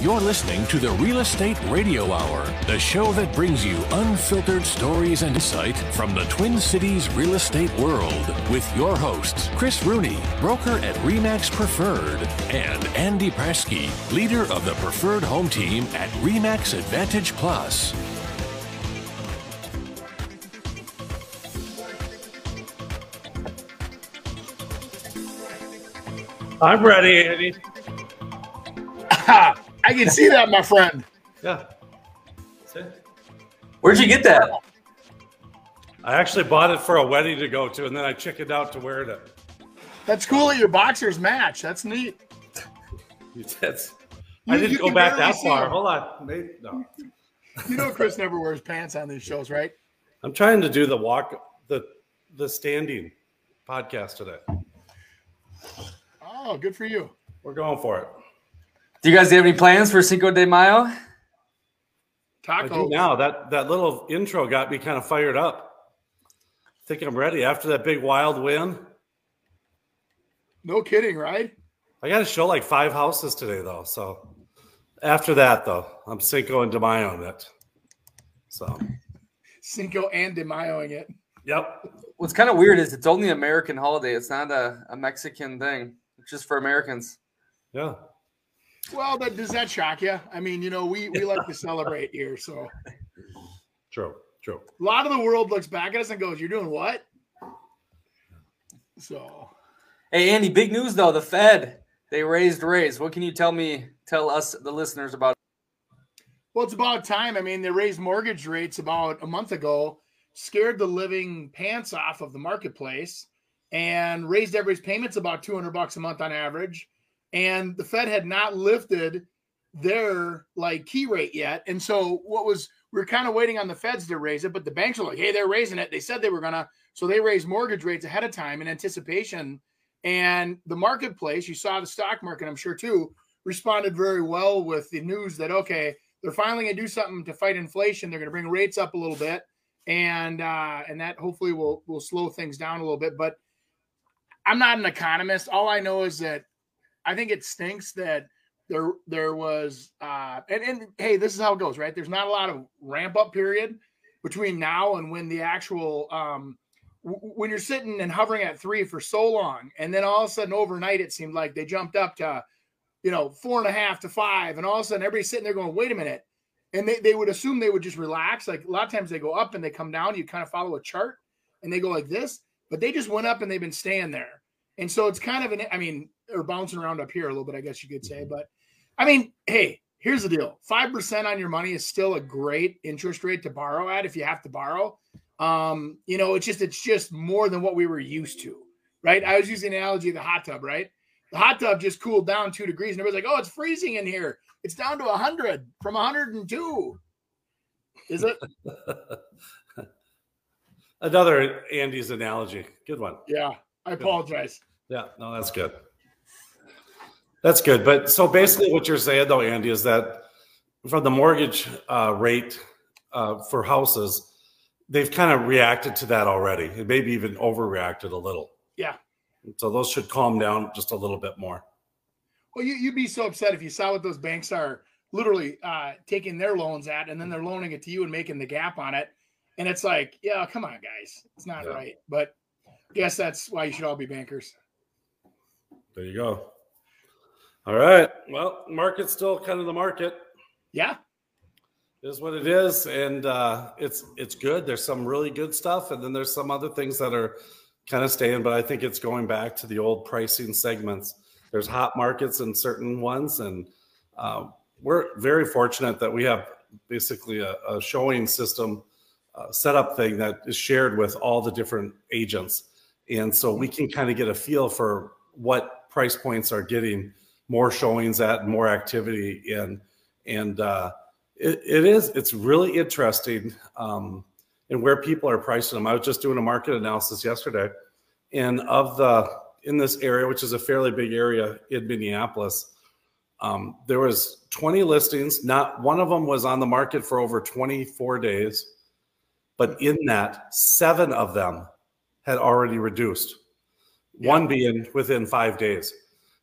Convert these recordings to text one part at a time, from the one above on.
You're listening to the Real Estate Radio Hour, the show that brings you unfiltered stories and insight from the Twin Cities real estate world with your hosts, Chris Rooney, broker at REMAX Preferred, and Andy Prasky, leader of the Preferred Home Team at REMAX Advantage Plus. I'm ready, Andy. I can see that, my friend. Yeah. Where'd you get that? I actually bought it for a wedding to go to, and then I chickened out to wear it. That's cool that your boxers match. That's neat. That's, I didn't you go back that far. him. Hold on. Maybe, no. You know, Chris never wears pants on these shows, right? I'm trying to do the walk, the the standing podcast today. Oh, good for you. We're going for it. Do you guys have any plans for Cinco de Mayo? I Taco. do now. That that little intro got me kind of fired up. I think I'm ready after that big wild win. No kidding, right? I got to show like five houses today, though. So after that, though, I'm Cinco and de Mayo in it. So, Cinco and De Mayoing it. yep. What's kind of weird is it's only an American holiday. It's not a, a Mexican thing. It's just for Americans. Yeah. Well, that, does that shock you? I mean, you know, we, we like to celebrate here. So True. True. a lot of the world looks back at us and goes, You're doing what? So Hey, Andy, big news though. The Fed, they raised rates. What can you tell me, tell us, the listeners about Well, it's about time. I mean, they raised mortgage rates about a month ago, scared the living pants off of the marketplace, and raised everybody's payments about 200 bucks a month on average. And the Fed had not lifted their like key rate yet. And so what was we are kind of waiting on the feds to raise it, but the banks were like, hey, they're raising it. They said they were gonna, so they raised mortgage rates ahead of time in anticipation. And the marketplace, you saw the stock market, I'm sure too, responded very well with the news that okay, they're finally to do something to fight inflation. They're to bring rates up a little bit, and uh, and that hopefully will will slow things down a little bit. But I'm not an economist. All I know is that I think it stinks that there there was uh, and and hey, this is how it goes, right? There's not a lot of ramp up period between now and when the actual um, w- when you're sitting and hovering at three for so long, and then all of a sudden overnight it seemed like they jumped up to you know, four and a half to five, and all of a sudden everybody's sitting there going, wait a minute. And they, they would assume they would just relax. Like a lot of times they go up and they come down, you kind of follow a chart and they go like this, but they just went up and they've been staying there. And so it's kind of an, I mean, or bouncing around up here a little bit, I guess you could say. But I mean, hey, here's the deal 5% on your money is still a great interest rate to borrow at if you have to borrow. Um, you know, it's just, it's just more than what we were used to, right? I was using the analogy of the hot tub, right? the hot tub just cooled down two degrees, and everybody's like, "Oh, it's freezing in here. It's down to hundred from hundred and two. Is it? Another Andy's analogy. Good one. yeah. I apologize. Yeah, no, that's good. That's good. But so basically, what you're saying, though, Andy, is that from the mortgage uh, rate uh, for houses, they've kind of reacted to that already, and maybe even overreacted a little. Yeah. So those should calm down just a little bit more. Well, you, you'd be so upset if you saw what those banks are literally uh, taking their loans at, and then they're loaning it to you and making the gap on it. And it's like, yeah, come on, guys, it's not Yeah. right. But I guess that's why you should all be bankers. There you go. All right. Well, market's still kind of the market. Yeah. is what it is and uh, it's it's good there's some really good stuff and then there's some other things that are kind of staying but i think it's going back to the old pricing segments there's hot markets in certain ones and uh, we're very fortunate that we have basically a, a showing system uh, setup thing that is shared with all the different agents and so we can kind of get a feel for what price points are getting more showings at more activity in. And uh, it, it is it's really interesting um, and where people are pricing them. I was just doing a market analysis yesterday and of the in this area which is a fairly big area in minneapolis um, there was 20 listings. Not one of them was on the market for over 24 days but in that seven of them had already reduced. One being within five days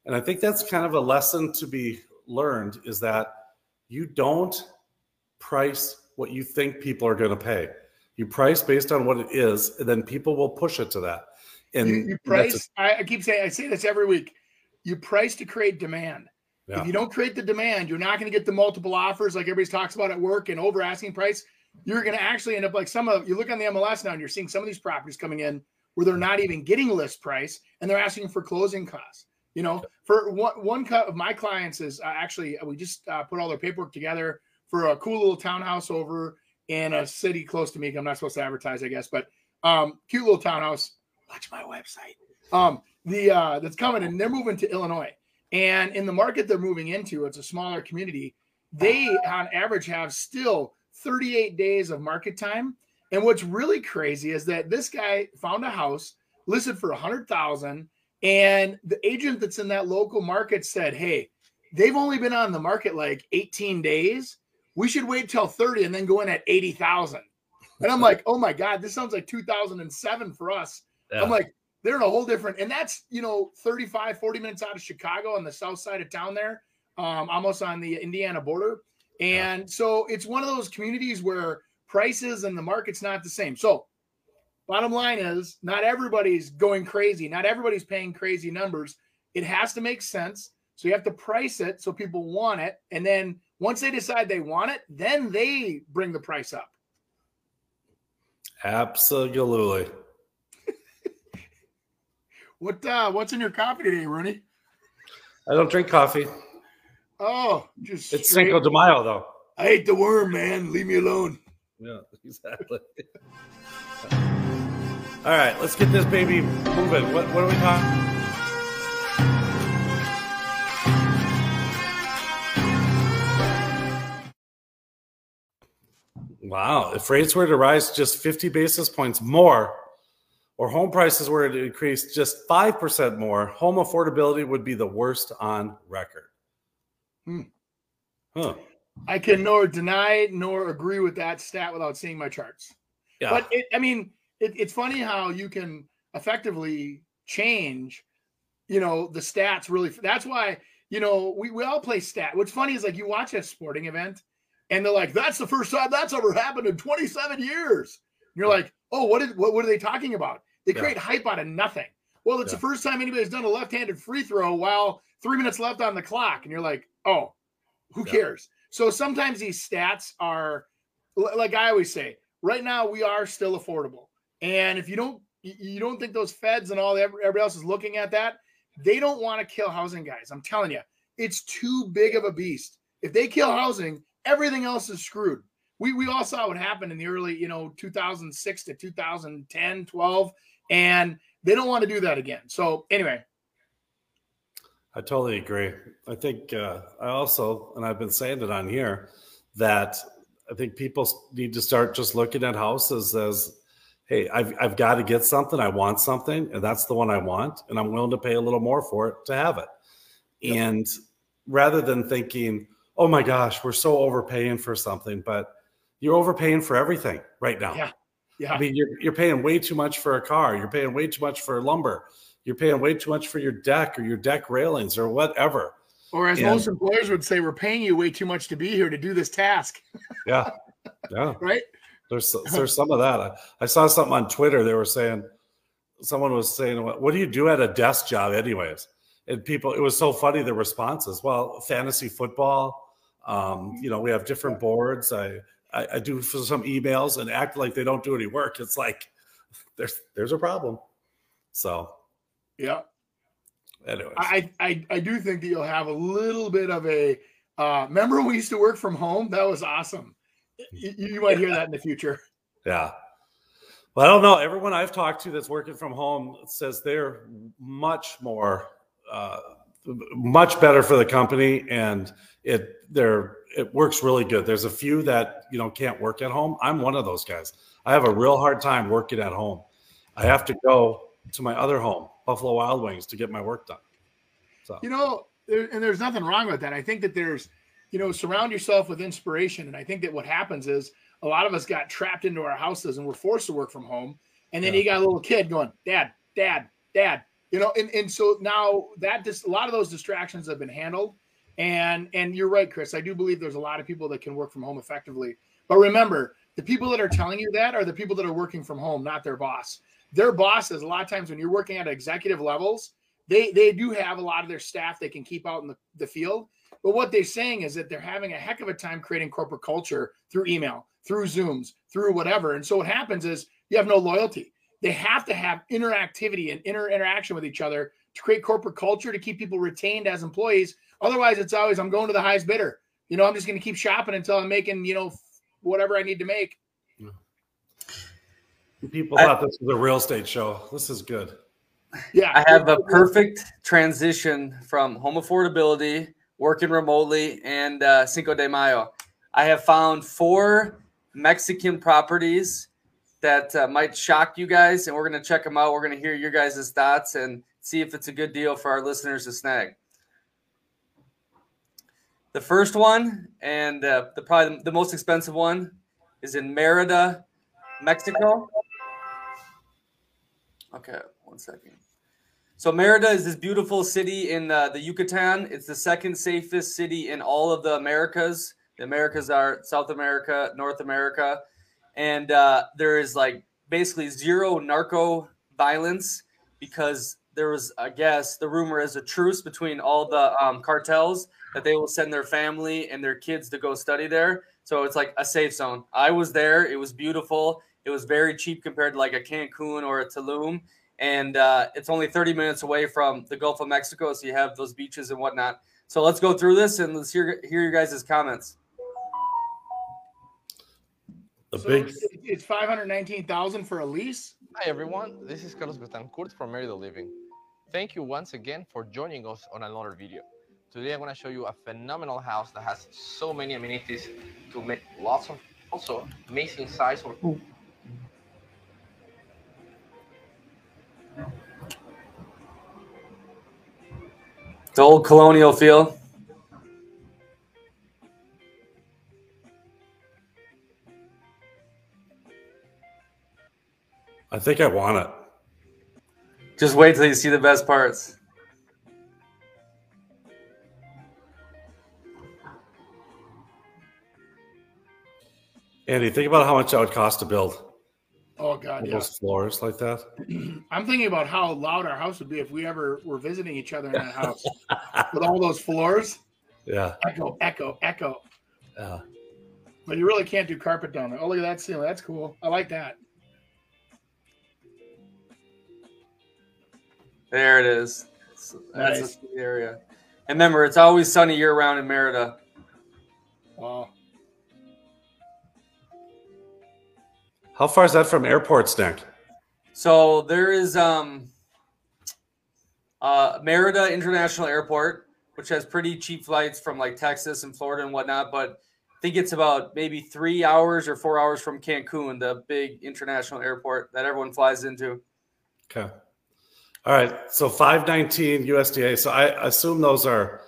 and i think that's kind of a lesson to be learned is that you don't price what you think people are going to pay. You price based on what it is, and then people will push it to that. And you, you price. A, I, keep saying I say this every week. You price to create demand. Yeah. If you don't create the demand, you're not going to get the multiple offers like everybody talks about at work and over asking price. You're going to actually end up like some of you look on the MLS now and you're seeing some of these properties coming in where they're mm. not even getting list price and they're asking for closing costs. You know, for one one cut of my clients is uh, actually we just uh, put all their paperwork together for a cool little townhouse over in a city close to me. I'm not supposed to advertise, I guess, but um, cute little townhouse. Watch my website. Um, the uh, that's coming, and they're moving to Illinois. And in the market they're moving into, it's a smaller community. They, on average, have still 38 days of market time. And what's really crazy is that this guy found a house listed for a hundred thousand, and the agent that's in that local market said, "Hey, they've only been on the market like 18 days. We should wait till 30 and then go in at 80,000." And I'm like, "Oh my god, this sounds like 2007 for us." Yeah. I'm like, they're in a whole different, and that's you know 35, 40 minutes out of Chicago on the south side of town there, um, almost on the Indiana border. And yeah. so it's one of those communities where prices and the market's not the same. So bottom line is not everybody's going crazy, not everybody's paying crazy numbers. It has to make sense. So you have to price it so people want it. And then once they decide they want it, then they bring the price up. Absolutely. what uh what's in your coffee today, Rooney? I don't drink coffee. Oh, just it's straight. Cinco de Mayo though. I hate the worm, man. Leave me alone. Yeah, exactly. All right, let's get this baby moving. What, what are we talking? Wow. If rates were to rise just 50 basis points more, or home prices were to increase just 5% more, home affordability would be the worst on record. Hmm. Huh. I can nor deny nor agree with that stat without seeing my charts. Yeah. But it, I mean, it, it's funny how you can effectively change, you know, the stats really. That's why, you know, we, we all play stat. What's funny is like you watch a sporting event and they're like, that's the first time that's ever happened in 27 years. And you're like, oh, what, did, what, what are they talking about? They create yeah. hype out of nothing. Well, it's yeah. the first time anybody's done a left handed free throw while three minutes left on the clock. And you're like, oh, who yeah. cares? So sometimes these stats are like I always say, right now we are still affordable. And if you don't you don't think those feds and all everybody else is looking at that, they don't want to kill housing guys. I'm telling you, it's too big of a beast. If they kill housing, everything else is screwed. We we all saw what happened in the early, you know, 2006 to 2010, 12 and they don't want to do that again. So anyway, I totally agree. I think uh, I also, and I've been saying it on here, that I think people need to start just looking at houses as, hey, I've, I've got to get something. I want something, and that's the one I want, and I'm willing to pay a little more for it to have it. Yep. And rather than thinking, oh my gosh, we're so overpaying for something, but you're overpaying for everything right now. Yeah. Yeah. I mean, you're, you're paying way too much for a car. You're paying way too much for lumber you're paying way too much for your deck or your deck railings or whatever. Or as and, most employers would say, we're paying you way too much to be here to do this task. yeah. Yeah. right. There's there's some of that. I, I, saw something on Twitter. They were saying someone was saying, "What do you do at a desk job, anyways?" And people, it was so funny. The responses. Well, fantasy football. Um, you know, we have different boards. I, I I do some emails and act like they don't do any work. It's like there's there's a problem. So yeah. Anyways. I, I I do think that you'll have a little bit of a uh remember when we used to work from home? That was awesome. You, might hear that in the future. Yeah. Well, I don't know. Everyone I've talked to that's working from home says they're much more uh much better for the company and it they're it works really good. There's a few that you know can't work at home. I'm one of those guys. I have a real hard time working at home. I have to go to my other home Buffalo Wild Wings to get my work done. So you know, there, and there's nothing wrong with that. I think that there's, you know, surround yourself with inspiration, and I think that what happens is a lot of us got trapped into our houses and we're forced to work from home, and then yeah. you got a little kid going, "Dad, Dad, Dad," you know, and and so now that just a lot of those distractions have been handled, And and you're right, Chris. I do believe there's a lot of people that can work from home effectively. But remember, the people that are telling you that are the people that are working from home, not their boss. Their bosses, a lot of times when you're working at executive levels, they they do have a lot of their staff they can keep out in the, the field. But what they're saying is that they're having a heck of a time creating corporate culture through email, through Zooms, through whatever. And so what happens is you have no loyalty. They have to have interactivity and inter interaction with each other to create corporate culture to keep people retained as employees. Otherwise, it's always I'm going to the highest bidder. You know, I'm just going to keep shopping until I'm making, you know, whatever I need to make. People thought this was a real estate show. This is good. Yeah. I have a perfect transition from home affordability, working remotely, and uh, Cinco de Mayo. I have found four Mexican properties that uh, might shock you guys, and we're going to check them out. We're going to hear your guys' thoughts and see if it's a good deal for our listeners to snag. The first one, and uh, the probably the most expensive one, is in Merida, Mexico. Okay, one second. So Merida is this beautiful city in uh, the Yucatan. It's the second safest city in all of the Americas. The Americas are South America, North America, and uh, there is like basically zero narco violence because there was, I guess, the rumor is a truce between all the um, cartels that they will send their family and their kids to go study there. So it's like a safe zone. I was there. It was beautiful. It was very cheap compared to like a Cancun or a Tulum. And uh, it's only 30 minutes away from the Gulf of Mexico. So you have those beaches and whatnot. So let's go through this and let's hear, hear your guys' comments. The So big it's, it's 519,000 for a lease. Hi everyone, this is Carlos Betancourt from Merida Living. Thank you once again for joining us on another video. Today I'm going to show you a phenomenal house that has so many amenities to make lots of also amazing size or The old colonial feel. I think I want it. Just wait till you see the best parts. Andy, think about how much that would cost to build Oh God, yeah. those floors like that. I'm thinking about how loud our house would be if we ever were visiting each other in that house with all those floors. Yeah. Echo, echo, echo. Yeah. But you really can't do carpet down there. Oh, look at that ceiling. That's cool. I like that. There it is. That's Nice. the area. And remember, it's always sunny year round in Merida. Wow. How far is that from airports, Nick? So there is um uh Merida International Airport, which has pretty cheap flights from like Texas and Florida and whatnot, but I think it's about maybe three hours or four hours from Cancun, the big international airport that everyone flies into. Okay. All right. So 519 USDA. So I assume those are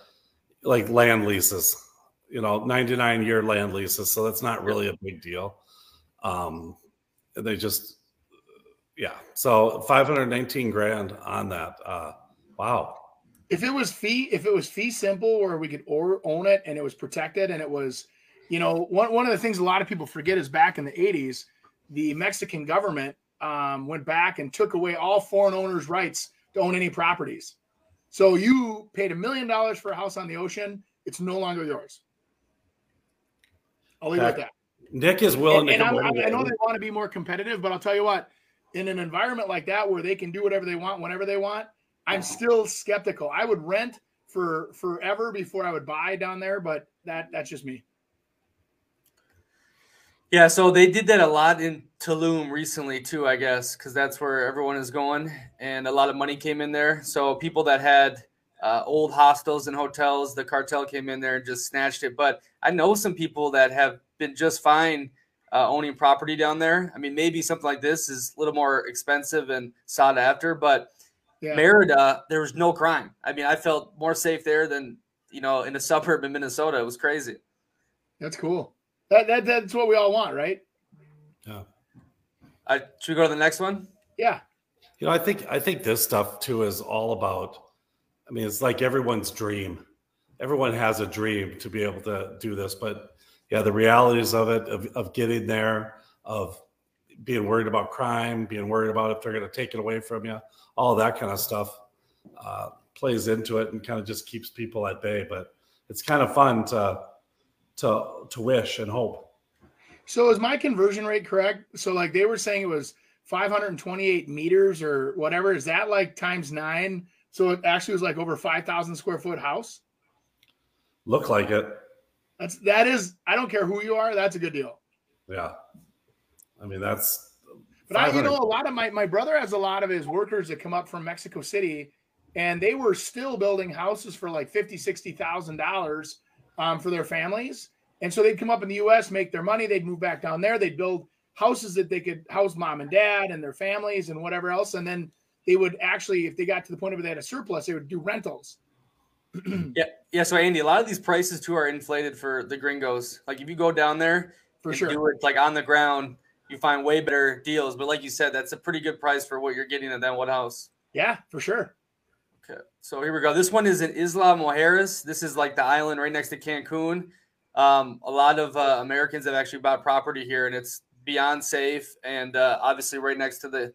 like land leases, you know, 99 year land leases. So that's not really a big deal. Um, they just, yeah. So 519 grand on that. Uh, wow. If it was fee, if it was fee simple, where we could or, own it and it was protected, and it was, you know, one one of the things a lot of people forget is back in the '80s, the Mexican government um, went back and took away all foreign owners' rights to own any properties. So you paid a million dollars for a house on the ocean; it's no longer yours. I'll leave it at that. Nick is willing And, to and I'm- I know they want to be more competitive, but I'll tell you what, in an environment like that where they can do whatever they want whenever they want, I'm still skeptical. I would rent for forever before I would buy down there, but that that's just me. Yeah, so they did that a lot in Tulum recently too, I guess, because that's where everyone is going, and a lot of money came in there. So people that had uh, old hostels and hotels, the cartel came in there and just snatched it. But I know some people that have been just fine uh, owning property down there. I mean, maybe something like this is a little more expensive and sought after, but Yeah. Merida, there was no crime. I mean, I felt more safe there than you know in a suburb in Minnesota. It was crazy. That's cool. That, that that's what we all want, right? Yeah. Uh, should we go to the next one? Yeah. You know, I think I think this stuff too is all about. I mean, it's like everyone's dream. everyone has a dream to be able to do this, but yeah, the realities of it, of, of getting there, of being worried about crime, being worried about if they're going to take it away from you, all that kind of stuff uh, plays into it and kind of just keeps people at bay. But it's kind of fun to to to wish and hope. So is my conversion rate correct? So like they were saying it was 528 meters or whatever. Is that like times nine? So it actually was like over 5,000 square foot house. Look like it. That's that is. I don't care who you are. That's a good deal. Yeah, I mean that's. But I, you know, a lot of my my brother has a lot of his workers that come up from Mexico City, and they were still building houses for like fifty, sixty thousand dollars um, for their families. And so they'd come up in the U.S., make their money, they'd move back down there, they'd build houses that they could house mom and dad and their families and whatever else, and then they would actually, if they got to the point where they had a surplus, they would do rentals. yeah, yeah. So Andy, a lot of these prices too are inflated for the gringos. Like if you go down there, for sure, do it like on the ground, you find way better deals. But like you said, that's a pretty good price for what you're getting at that one house. Yeah, for sure. Okay, so here we go. This one is in Isla Mujeres. This is like the island right next to Cancun. Um, a lot of uh, Americans have actually bought property here, and it's beyond safe, and uh, obviously right next to the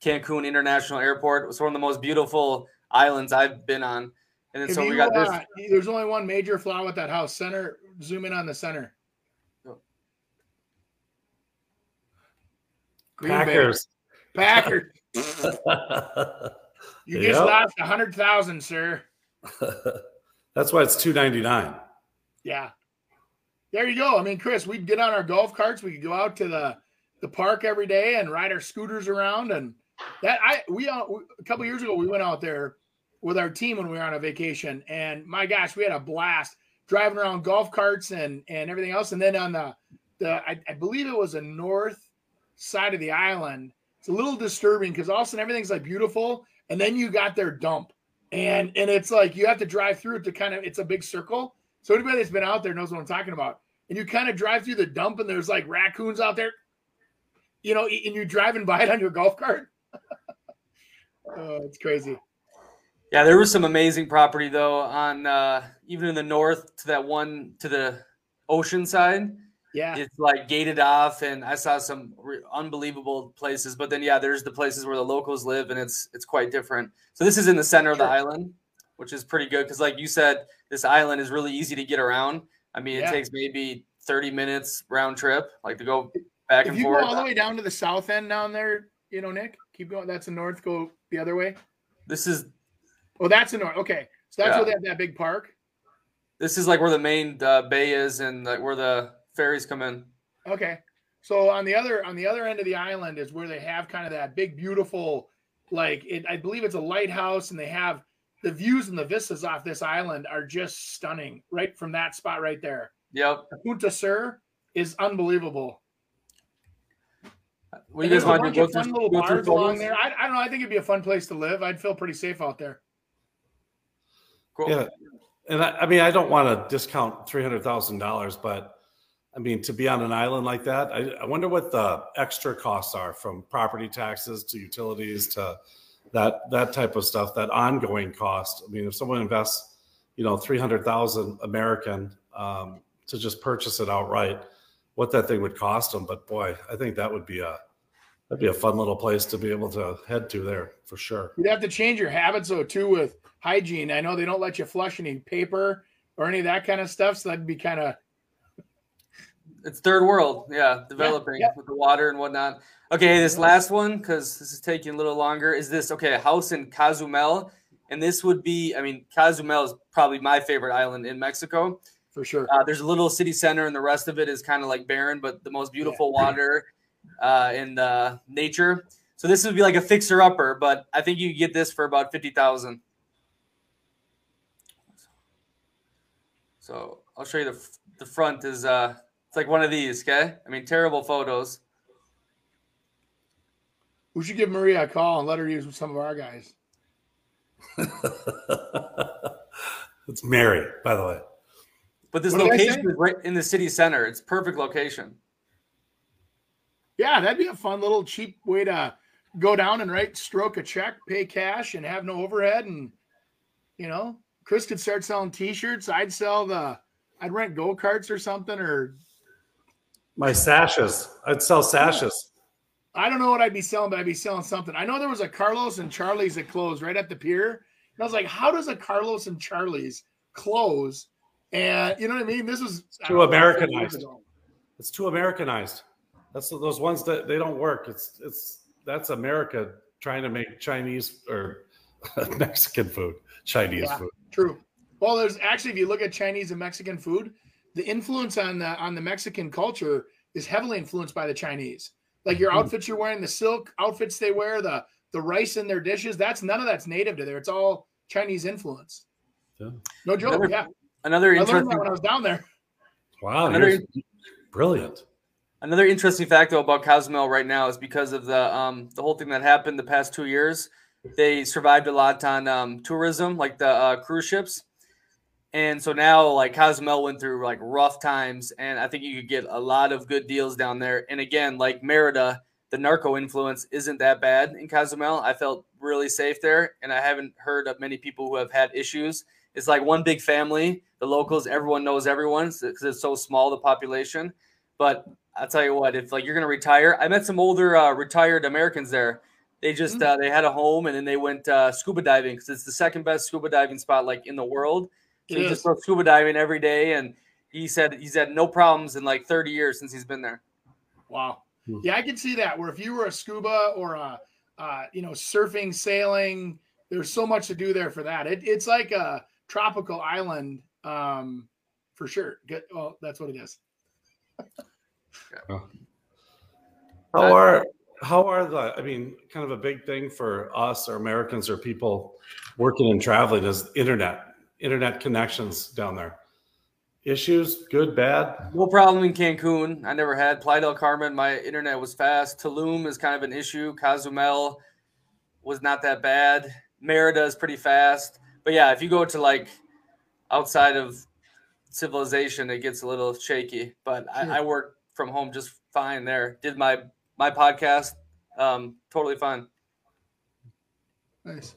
Cancun International Airport. It's one of the most beautiful islands I've been on. And then, so you, we got this. Uh, there's only one major flaw with that house. Center, zoom in on the center. Green Packers. Bay. Packers. you yep. just lost a hundred thousand, sir. That's why it's two ninety nine. Yeah. There you go. I mean, Chris, we'd get on our golf carts. We could go out to the the park every day and ride our scooters around. And that I we, uh, a couple years ago we went out there with our team when we were on a vacation, and my gosh, we had a blast driving around golf carts and and everything else. And then on the the I, I believe it was a north side of the island. It's a little disturbing because all of a sudden everything's like beautiful, and then you got their dump, and and it's like you have to drive through it to kind of it's a big circle. So anybody that's been out there knows what I'm talking about. And you kind of drive through the dump, and there's like raccoons out there, you know, and you're driving by it on your golf cart. oh, it's crazy. Yeah, there was some amazing property though on uh, even in the north to that one to the ocean side. Yeah, it's like gated off, and I saw some re- unbelievable places. But then, yeah, there's the places where the locals live, and it's it's quite different. So this is in the center of the island, which is pretty good because, like you said, this island is really easy to get around. I mean, yeah. it takes maybe 30 minutes round trip, like to go back if and forth. Go all the way down to the south end down there, you know, Nick. Keep going. That's the north. Go the other way. This is Oh, that's the north. Okay, so that's yeah. where they have that big park. This is like where the main uh, bay is, and like where the ferries come in. Okay, so on the other on the other end of the island is where they have kind of that big, beautiful, like it, I believe it's a lighthouse, and they have the views and the vistas off this island are just stunning, right from that spot right there. Yep, Punta Sur is unbelievable. What do you guys want to? Go fun little bars along there. I, I don't know. I think it'd be a fun place to live. I'd feel pretty safe out there. Cool. Yeah, and I, I mean, I don't want to discount three hundred thousand dollars, but I mean, to be on an island like that, I, I, wonder what the extra costs are from property taxes to utilities to that that type of stuff. That ongoing cost. I mean, if someone invests, you know, three hundred thousand American um, to just purchase it outright, what that thing would cost them. But boy, I think that would be a that'd be a fun little place to be able to head to there for sure. You'd have to change your habits though too with hygiene. I know they don't let you flush any paper or any of that kind of stuff, so that'd be kind of. It's third world, yeah, developing yeah, yeah. with the water and whatnot. Okay, this last one because this is taking a little longer. Is this okay? A house in Cozumel, and this would be. I mean, Cozumel is probably my favorite island in Mexico. For sure. Uh, there's a little city center, and the rest of it is kind of like barren, but the most beautiful yeah. water uh, and uh, nature. So this would be like a fixer upper, but I think you get this for about fifty thousand. So I'll show you the the front is uh it's like one of these, okay? I mean, terrible photos. We should give Maria a call and let her use some of our guys. it's Mary, by the way. But this what location is right in the city center. It's perfect location. Yeah, that'd be a fun little cheap way to go down and write, stroke a check, pay cash, and have no overhead, and you know Chris could start selling T-shirts. I'd sell the. I'd rent go karts or something, or My sashes. I'd sell sashes. I don't know what I'd be selling, but I'd be selling something. I know there was a Carlos and Charlie's that closed right at the pier, and I was like, "How does a Carlos and Charlie's close?" And you know what I mean? This was Too Americanized. It's too Americanized. That's those ones that they don't work. It's it's that's America trying to make Chinese or Mexican food, Chinese Yeah. food. True. Well, there's actually, if you look at Chinese and Mexican food, the influence on the on the Mexican culture is heavily influenced by the Chinese. Like your Mhm. outfits you're wearing, the silk outfits they wear, the the rice in their dishes. That's none of that's native to there. It's all Chinese influence. Yeah. No joke. Another yeah, Another I learned interesting that when I was down there. Wow, Another- brilliant. Another interesting fact though about Cozumel right now is because of the um, the whole thing that happened the past two years. They survived a lot on um, tourism, like the uh, cruise ships, and so now like Cozumel went through like rough times, and I think you could get a lot of good deals down there. And again, like Merida, the narco influence isn't that bad in Cozumel. I felt really safe there, and I haven't heard of many people who have had issues. It's like one big family. The locals, everyone knows everyone because it's so small the population. But I'll tell you what, if like you're gonna retire, I met some older uh, retired Americans there. They just uh, they had a home and then they went uh, scuba diving because it's the second best scuba diving spot like in the world. So It he just goes scuba diving every day, and he said he's had no problems in like 30 years since he's been there. Wow. Hmm. Yeah, I can see that. Where if you were a scuba or a, uh, you know, surfing, sailing, there's so much to do there for that. It, it's like a tropical island, um, for sure. Good. Well, that's what it is. Oh. How are how are the? I mean, kind of a big thing for us or Americans or people working and traveling is internet, internet connections down there. Issues, good, bad. No problem in Cancun. I never had Playa del Carmen. My internet was fast. Tulum is kind of an issue. Cozumel was not that bad. Merida is pretty fast. But yeah, if you go to like outside of civilization, it gets a little shaky. But Sure. I, hmm. I work from home just fine there. Did my my podcast um, totally fine. Nice.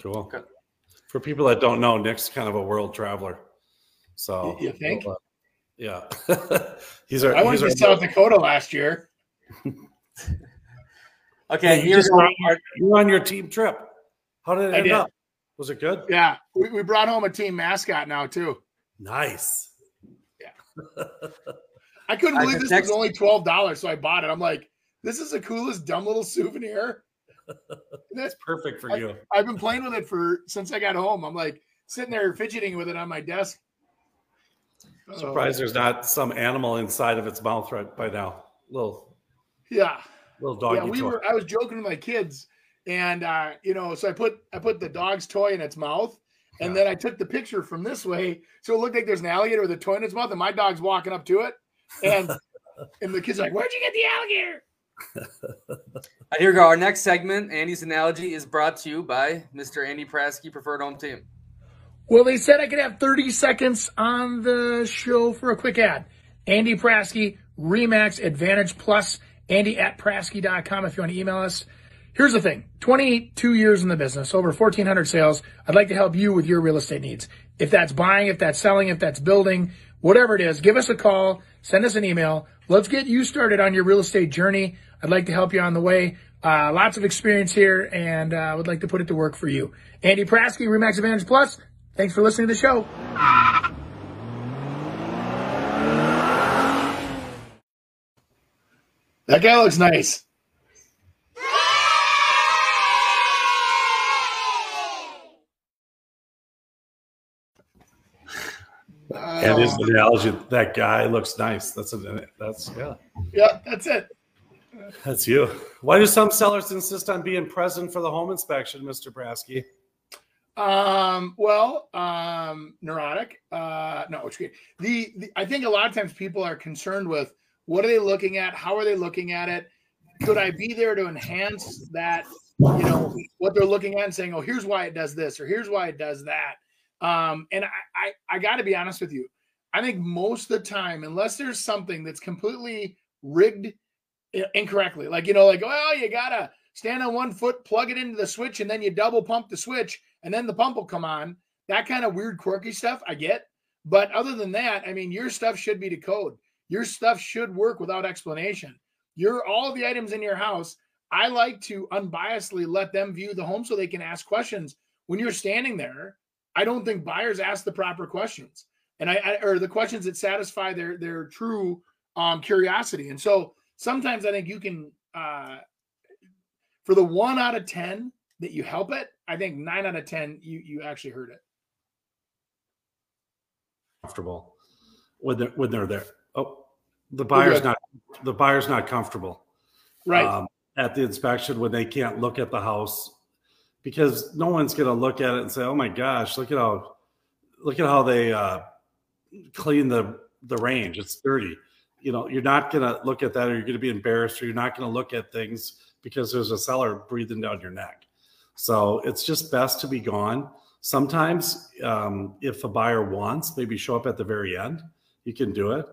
Cool. Okay. For people that don't know, Nick's kind of a world traveler. So You think? uh, yeah, he's our. I went our to South Dakota last year. Okay, you here's just were on, our- you were on your team trip. How did it I end did. up? Was it good? Yeah, we, we brought home a team mascot now too. Nice. I couldn't believe this was only twelve dollars, so I bought it. I'm like, this is the coolest dumb little souvenir. That's Perfect for I- you. I've been playing with it for since I got home. I'm like sitting there fidgeting with it on my desk. Oh, Surprised there's not some animal inside of its mouth right by now. Little yeah, little doggy yeah. We toy. were. I was joking with my kids, and uh, you know, so I put I put the dog's toy in its mouth, and Yeah. then I took the picture from this way, so it looked like there's an alligator with a toy in its mouth, and my dog's walking up to it, and and the kid's like, "Where'd you get the alligator?" Here we go. Our next segment, Andy's analogy, is brought to you by Mr. Andy Prasky, Preferred Home Team. Well, they said I could have 30 seconds on the show for a quick ad. Andy Prasky, Remax Advantage Plus, Andy at Prasky.com if you want to email us. Here's the thing 22 years in the business, over 1,400 sales. I'd like to help you with your real estate needs. If that's buying, if that's selling, if that's building, whatever it is, give us a call, send us an email. Let's get you started on your real estate journey. I'd like to help you on the way. Uh, lots of experience here and I uh, would like to put it to work for you. Andy Prasky, Remax Advantage Plus. Thanks for listening to the show. That guy looks nice. And his analogy, that guy looks nice. That's a, that's yeah. Yeah, that's it. That's you. Why do some sellers insist on being present for the home inspection, Mr. Prasky? Um, well, um, neurotic. Uh, no, it's good. The, the I think a lot of times people are concerned with what are they looking at? How are they looking at it? Could I be there to enhance that? You know what they're looking at and saying, "Oh, here's why it does this," or "Here's why it does that." Um, and I, I, I got to be honest with you. I think most of the time, unless there's something that's completely rigged incorrectly, like you know, like well, you gotta stand on one foot, plug it into the switch, and then you double pump the switch, and then the pump will come on. that kind of weird, quirky stuff, I get. But other than that, I mean, your stuff should be to code. Your stuff should work without explanation. Your all the items in your house, I like to unbiasedly let them view the home so they can ask questions. When you're standing there, I don't think buyers ask the proper questions, and I, I or the questions that satisfy their their true um, curiosity. And so sometimes I think you can, uh, for the one out of ten that you help it, I think nine out of ten you you actually heard it. Comfortable when they're when they're there. Oh, the buyer's not the buyer's not comfortable, right? Um, at the inspection when they can't look at the house because no one's going to look at it and say, "Oh my gosh, look at how look at how they uh, clean the the range. It's dirty." You know, you're not going to look at that, or you're going to be embarrassed, or you're not going to look at things because there's a seller breathing down your neck. So it's just best to be gone. Sometimes, um, if a buyer wants, maybe show up at the very end. You can do it,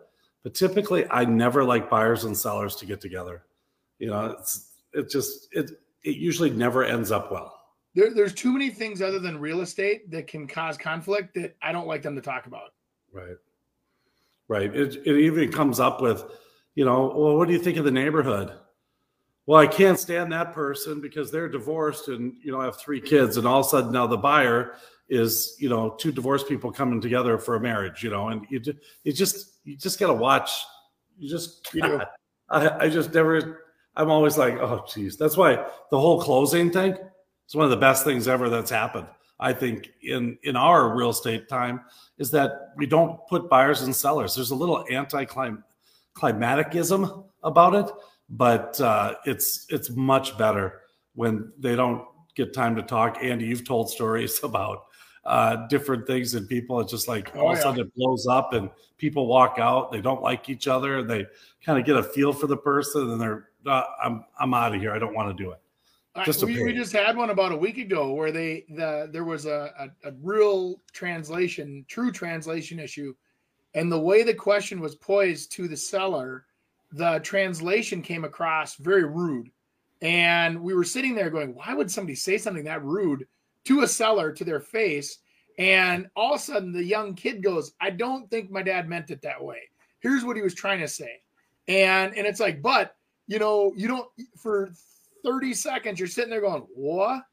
but typically, I never like buyers and sellers to get together. You know, it's it just it it usually never ends up well. There, there's too many things other than real estate that can cause conflict that I don't like them to talk about. Right. Right. It, it even comes up with, you know, well, what do you think of the neighborhood? Well, I can't stand that person because they're divorced and, you know, I have three kids. And all of a sudden now the buyer is, you know, two divorced people coming together for a marriage, you know, and you, you just, you just got to watch. You just, you know, I, I just never, I'm always like, oh, geez. That's why the whole closing thing, it's one of the best things ever that's happened. I think in in our real estate time is that we don't put buyers and sellers. There's a little anti-climaticism about it, but uh, it's it's much better when they don't get time to talk. Andy, you've told stories about uh, different things and people. It's just like all oh, of a sudden it blows up and people walk out. They don't like each other. And they kind of get a feel for the person and they're, uh, I'm I'm out of here. I don't want to do it. Just we, we, just had one about a week ago where they the there was a, a, a real translation, true translation issue, and the way the question was poised to the seller, the translation came across very rude, and we were sitting there going, "Why would somebody say something that rude to a seller to their face?" And all of a sudden, the young kid goes, "I don't think my dad meant it that way. Here's what he was trying to say," and and it's like, but you know, you don't for 30 seconds, you're sitting there going, what?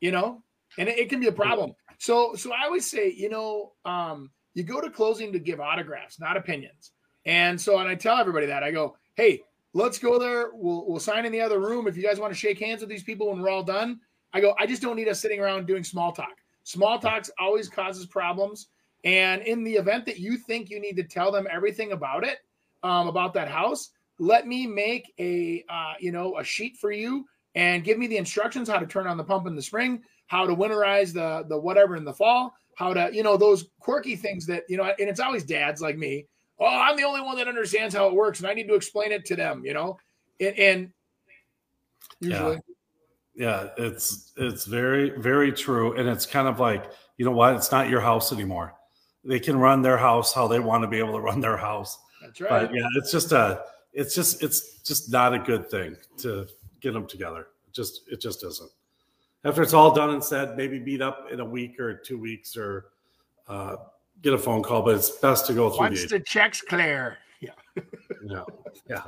You know, and it, it can be a problem. So, so I always say, you know, um, you go to closing to give autographs, not opinions. And so, and I tell everybody that I go, hey, let's go there. We'll, we'll sign in the other room. If you guys want to shake hands with these people when we're all done, I go, I just don't need us sitting around doing small talk. Small talks always causes problems. And in the event that you think you need to tell them everything about it, um, about that house, let me make a uh, you know a sheet for you and give me the instructions how to turn on the pump in the spring how to winterize the the whatever in the fall how to you know those quirky things that you know and it's always dads like me. Oh i'm the only one that understands how it works and i need to explain it to them you know? And, and usually. Yeah. yeah it's it's very very true. And it's kind of like you know what? It's not your house anymore. They can run their house how they want to be able to run their house. That's right. but yeah it's just a it's just it's just not a good thing to get them together. It just it just isn't. After it's all done and said, maybe meet up in a week or two weeks or uh, get a phone call. But it's best to go through. Once the, the checks clear, yeah, yeah, yeah.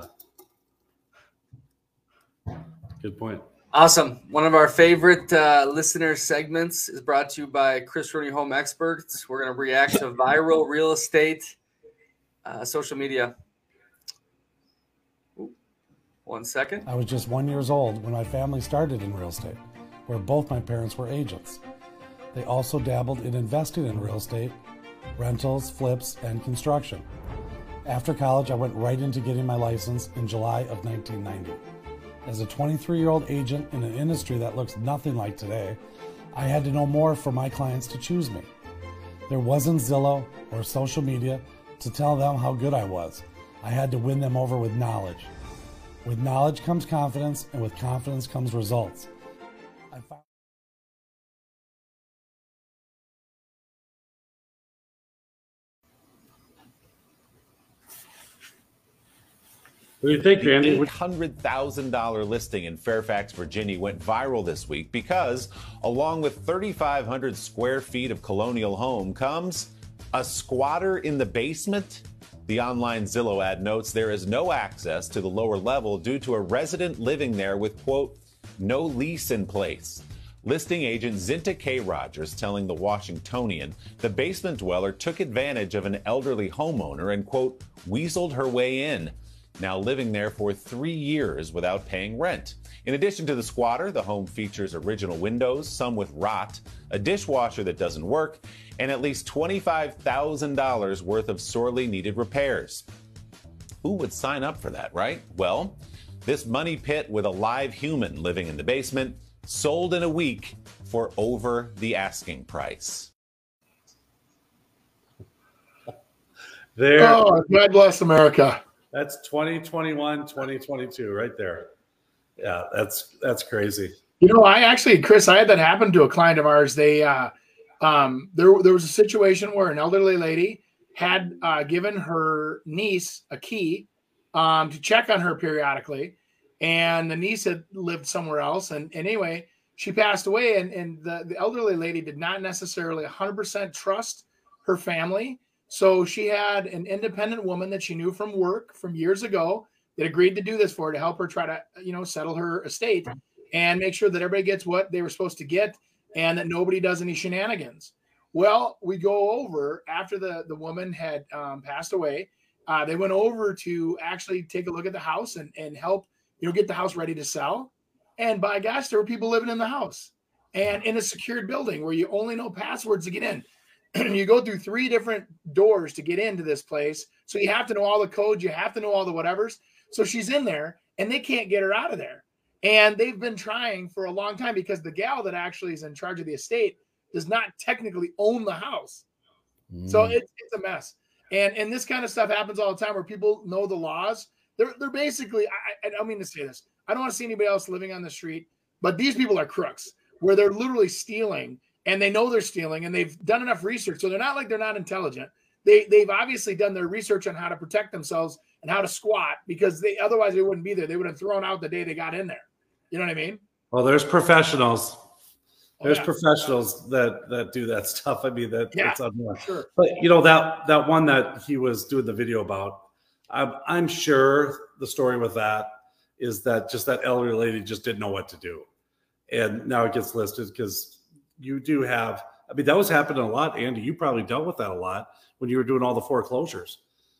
Good point. Awesome. One of our favorite uh, listener segments is brought to you by Chris Rooney Home Experts. We're going to react to viral real estate uh, social media one second. I was just one years old when my family started in real estate, where both my parents were agents. They also dabbled in investing in real estate, rentals, flips, and construction. After college, I went right into getting my license in July of 1990. As a 23 year old agent in an industry that looks nothing like today, I had to know more for my clients to choose me. There wasn't Zillow or social media to tell them how good I was. I had to win them over with knowledge. With knowledge comes confidence, and with confidence comes results. Found- What do you think, The Randy? $800,000 listing in Fairfax, Virginia went viral this week because, along with 3,500 square feet of colonial home, comes a squatter in the basement. The online Zillow ad notes there is no access to the lower level due to a resident living there with, quote, no lease in place. Listing agent Zinta K. Rogers telling the Washingtonian the basement dweller took advantage of an elderly homeowner and, quote, weaseled her way in now living there for three years without paying rent. In addition to the squatter, the home features original windows, some with rot, a dishwasher that doesn't work, and at least $25,000 worth of sorely needed repairs. Who would sign up for that, right? Well, this money pit with a live human living in the basement sold in a week for over the asking price. There, Oh, God bless America. That's 2021, 2022, right there. Yeah, that's that's crazy. You know, I actually, Chris, I had that happen to a client of ours. They, uh, um, there, there was a situation where an elderly lady had uh, given her niece a key um, to check on her periodically, and the niece had lived somewhere else. And, and anyway, she passed away, and, and the, the elderly lady did not necessarily 100% trust her family. So she had an independent woman that she knew from work from years ago that agreed to do this for her to help her try to, you know, settle her estate and make sure that everybody gets what they were supposed to get and that nobody does any shenanigans. Well, we go over after the the woman had um, passed away. Uh, they went over to actually take a look at the house and and help you know get the house ready to sell. And by gosh, there were people living in the house and in a secured building where you only know passwords to get in. you go through three different doors to get into this place, so you have to know all the codes. You have to know all the whatevers. So she's in there, and they can't get her out of there. And they've been trying for a long time because the gal that actually is in charge of the estate does not technically own the house. So Mm. it's it's a mess. And and this kind of stuff happens all the time where people know the laws. They're they're basically I, I I don't mean to say this. I don't want to see anybody else living on the street, but these people are crooks where they're literally stealing and they know they're stealing and they've done enough research. So they're not like they're not intelligent. They they've obviously done their research on how to protect themselves and how to squat because they otherwise they wouldn't be there. They would have thrown out the day they got in there. You know what I mean? Well, there's professionals. Oh, There's yeah. professionals that that do that stuff. I mean, that Yeah. Sure. But you know that that one that he was doing the video about, I'm I'm sure the story with that is that just that elderly lady just didn't know what to do, and now it gets listed because you do have. I mean, that was happening a lot, Andy. You probably dealt with that a lot when you were doing all the foreclosures,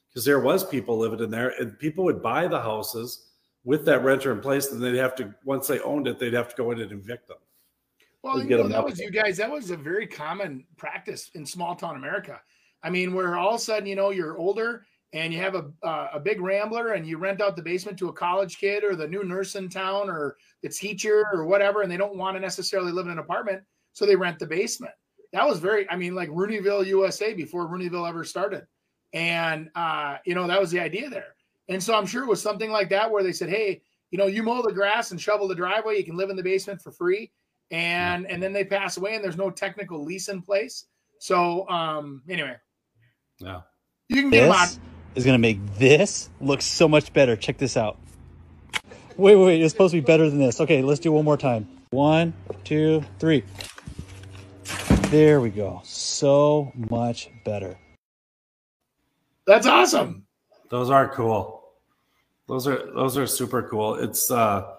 because there was people living in there, and people would buy the houses with that renter in place, and they'd have to once they owned it, they'd have to go in and evict them. Well, you know, that was you guys. That was a very common practice in small town America. I mean, where all of a sudden, you know, you're older and you have a uh, a big rambler, and you rent out the basement to a college kid or the new nurse in town or the teacher or whatever, and they don't want to necessarily live in an apartment, so they rent the basement. That was very, I mean, like Rooneyville, USA, before Rooneyville ever started, and uh, you know that was the idea there. And so I'm sure it was something like that where they said, hey, you know, you mow the grass and shovel the driveway, you can live in the basement for free and and then they pass away and there's no technical lease in place so um anyway Yeah. you can get them on is gonna make this look so much better. Check this out. Wait, wait, wait. It's supposed to be better than this. Okay, let's do one more time. One, two, three. There we go. So much better. that's awesome Those are cool. Those are those are super cool. It's uh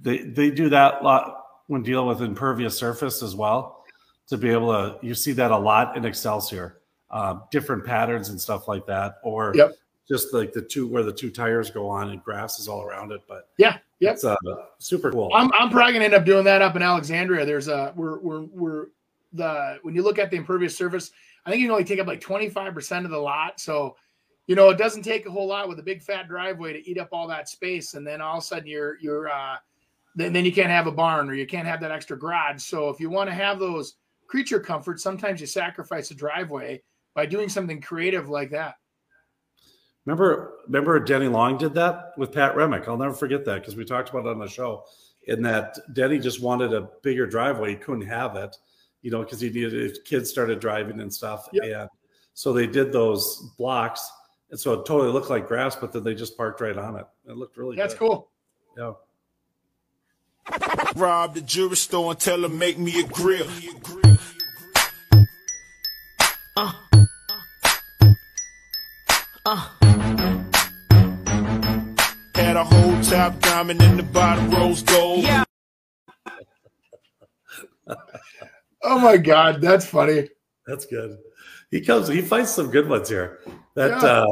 they they do that lot when dealing with impervious surface as well to be able to you see that a lot in Excelsior. Uh, different patterns and stuff like that, or Yep. just like the two where the two tires go on and grass is all around it. But yeah yep it's uh, super cool. i'm, I'm probably gonna end up doing that up in alexandria there's a we're we're, we're the when you look at the impervious surface i think you can only take up like 25% of the lot. So you know it doesn't take a whole lot with a big fat driveway to eat up all that space. And then all of a sudden you're you're uh then, then you can't have a barn or you can't have that extra garage. So if you want to have those creature comforts sometimes you sacrifice a driveway by doing something creative like that. Remember, remember Denny Long did that with Pat Remick. I'll never forget that because we talked about it on the show. In that Denny just wanted a bigger driveway, he couldn't have it, you know, because he needed his kids started driving and stuff. Yep. And so they did those blocks and so it totally looked like grass, but then they just parked right on it. It looked really That's good. cool. Yeah. Rob the jewelry store and tell them make me a grill. Uh. Uh. Had a whole top diamond in the bottom rose gold. Yeah. Oh my god, that's funny. That's good. He comes. He fights some good ones here. That Yeah. uh,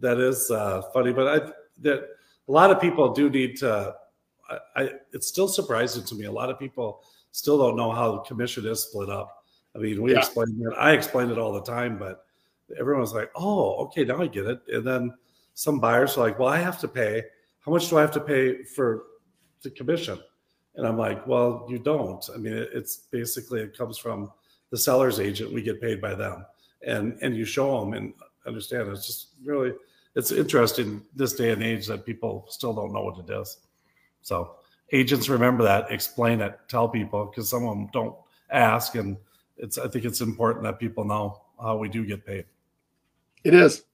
that is uh, funny. But I that a lot of people do need to. I, I it's still surprising to me. A lot of people still don't know how the commission is split up. I mean, we Yeah. explain it. I explain it all the time, but everyone's like, "Oh, okay, now I get it." And then some buyers are like, "Well, I have to pay. How much do I have to pay for the commission?" And I'm like, "Well, you don't. I mean, it, it's basically it comes from the seller's agent. We get paid by them, and and you show them and understand. It's just really it's interesting this day and age that people still don't know what it is. So agents remember that, explain it, tell people because some of them don't ask, and it's I think it's important that people know how we do get paid. It is.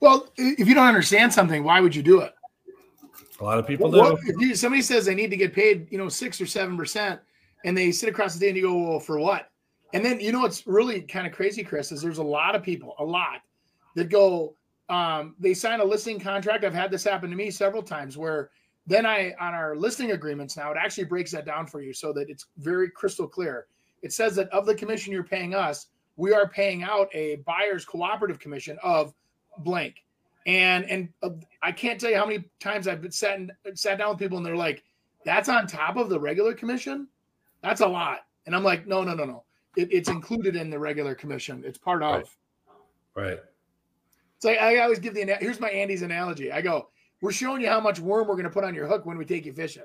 Well, if you don't understand something, why would you do it? A lot of people Well, do. you, somebody says they need to get paid, you know, six or seven percent, and they sit across the day and you go, "Well, for what?" And then you know what's really kind of crazy, Chris, is there's a lot of people, a lot that go, um, they sign a listing contract. I've had this happen to me several times where then I on our listing agreements now it actually breaks that down for you so that it's very crystal clear. It says that of the commission you're paying us, we are paying out a buyer's cooperative commission of blank. And and uh, I can't tell you how many times I've been sat sat down with people and they're like, "That's on top of the regular commission. That's a lot." And I'm like, "No, no, no, no. It, it's included in the regular commission. It's part of." Right. Right. It's like I always give the here's my Andy's analogy. I go, "We're showing you how much worm we're going to put on your hook when we take you fishing."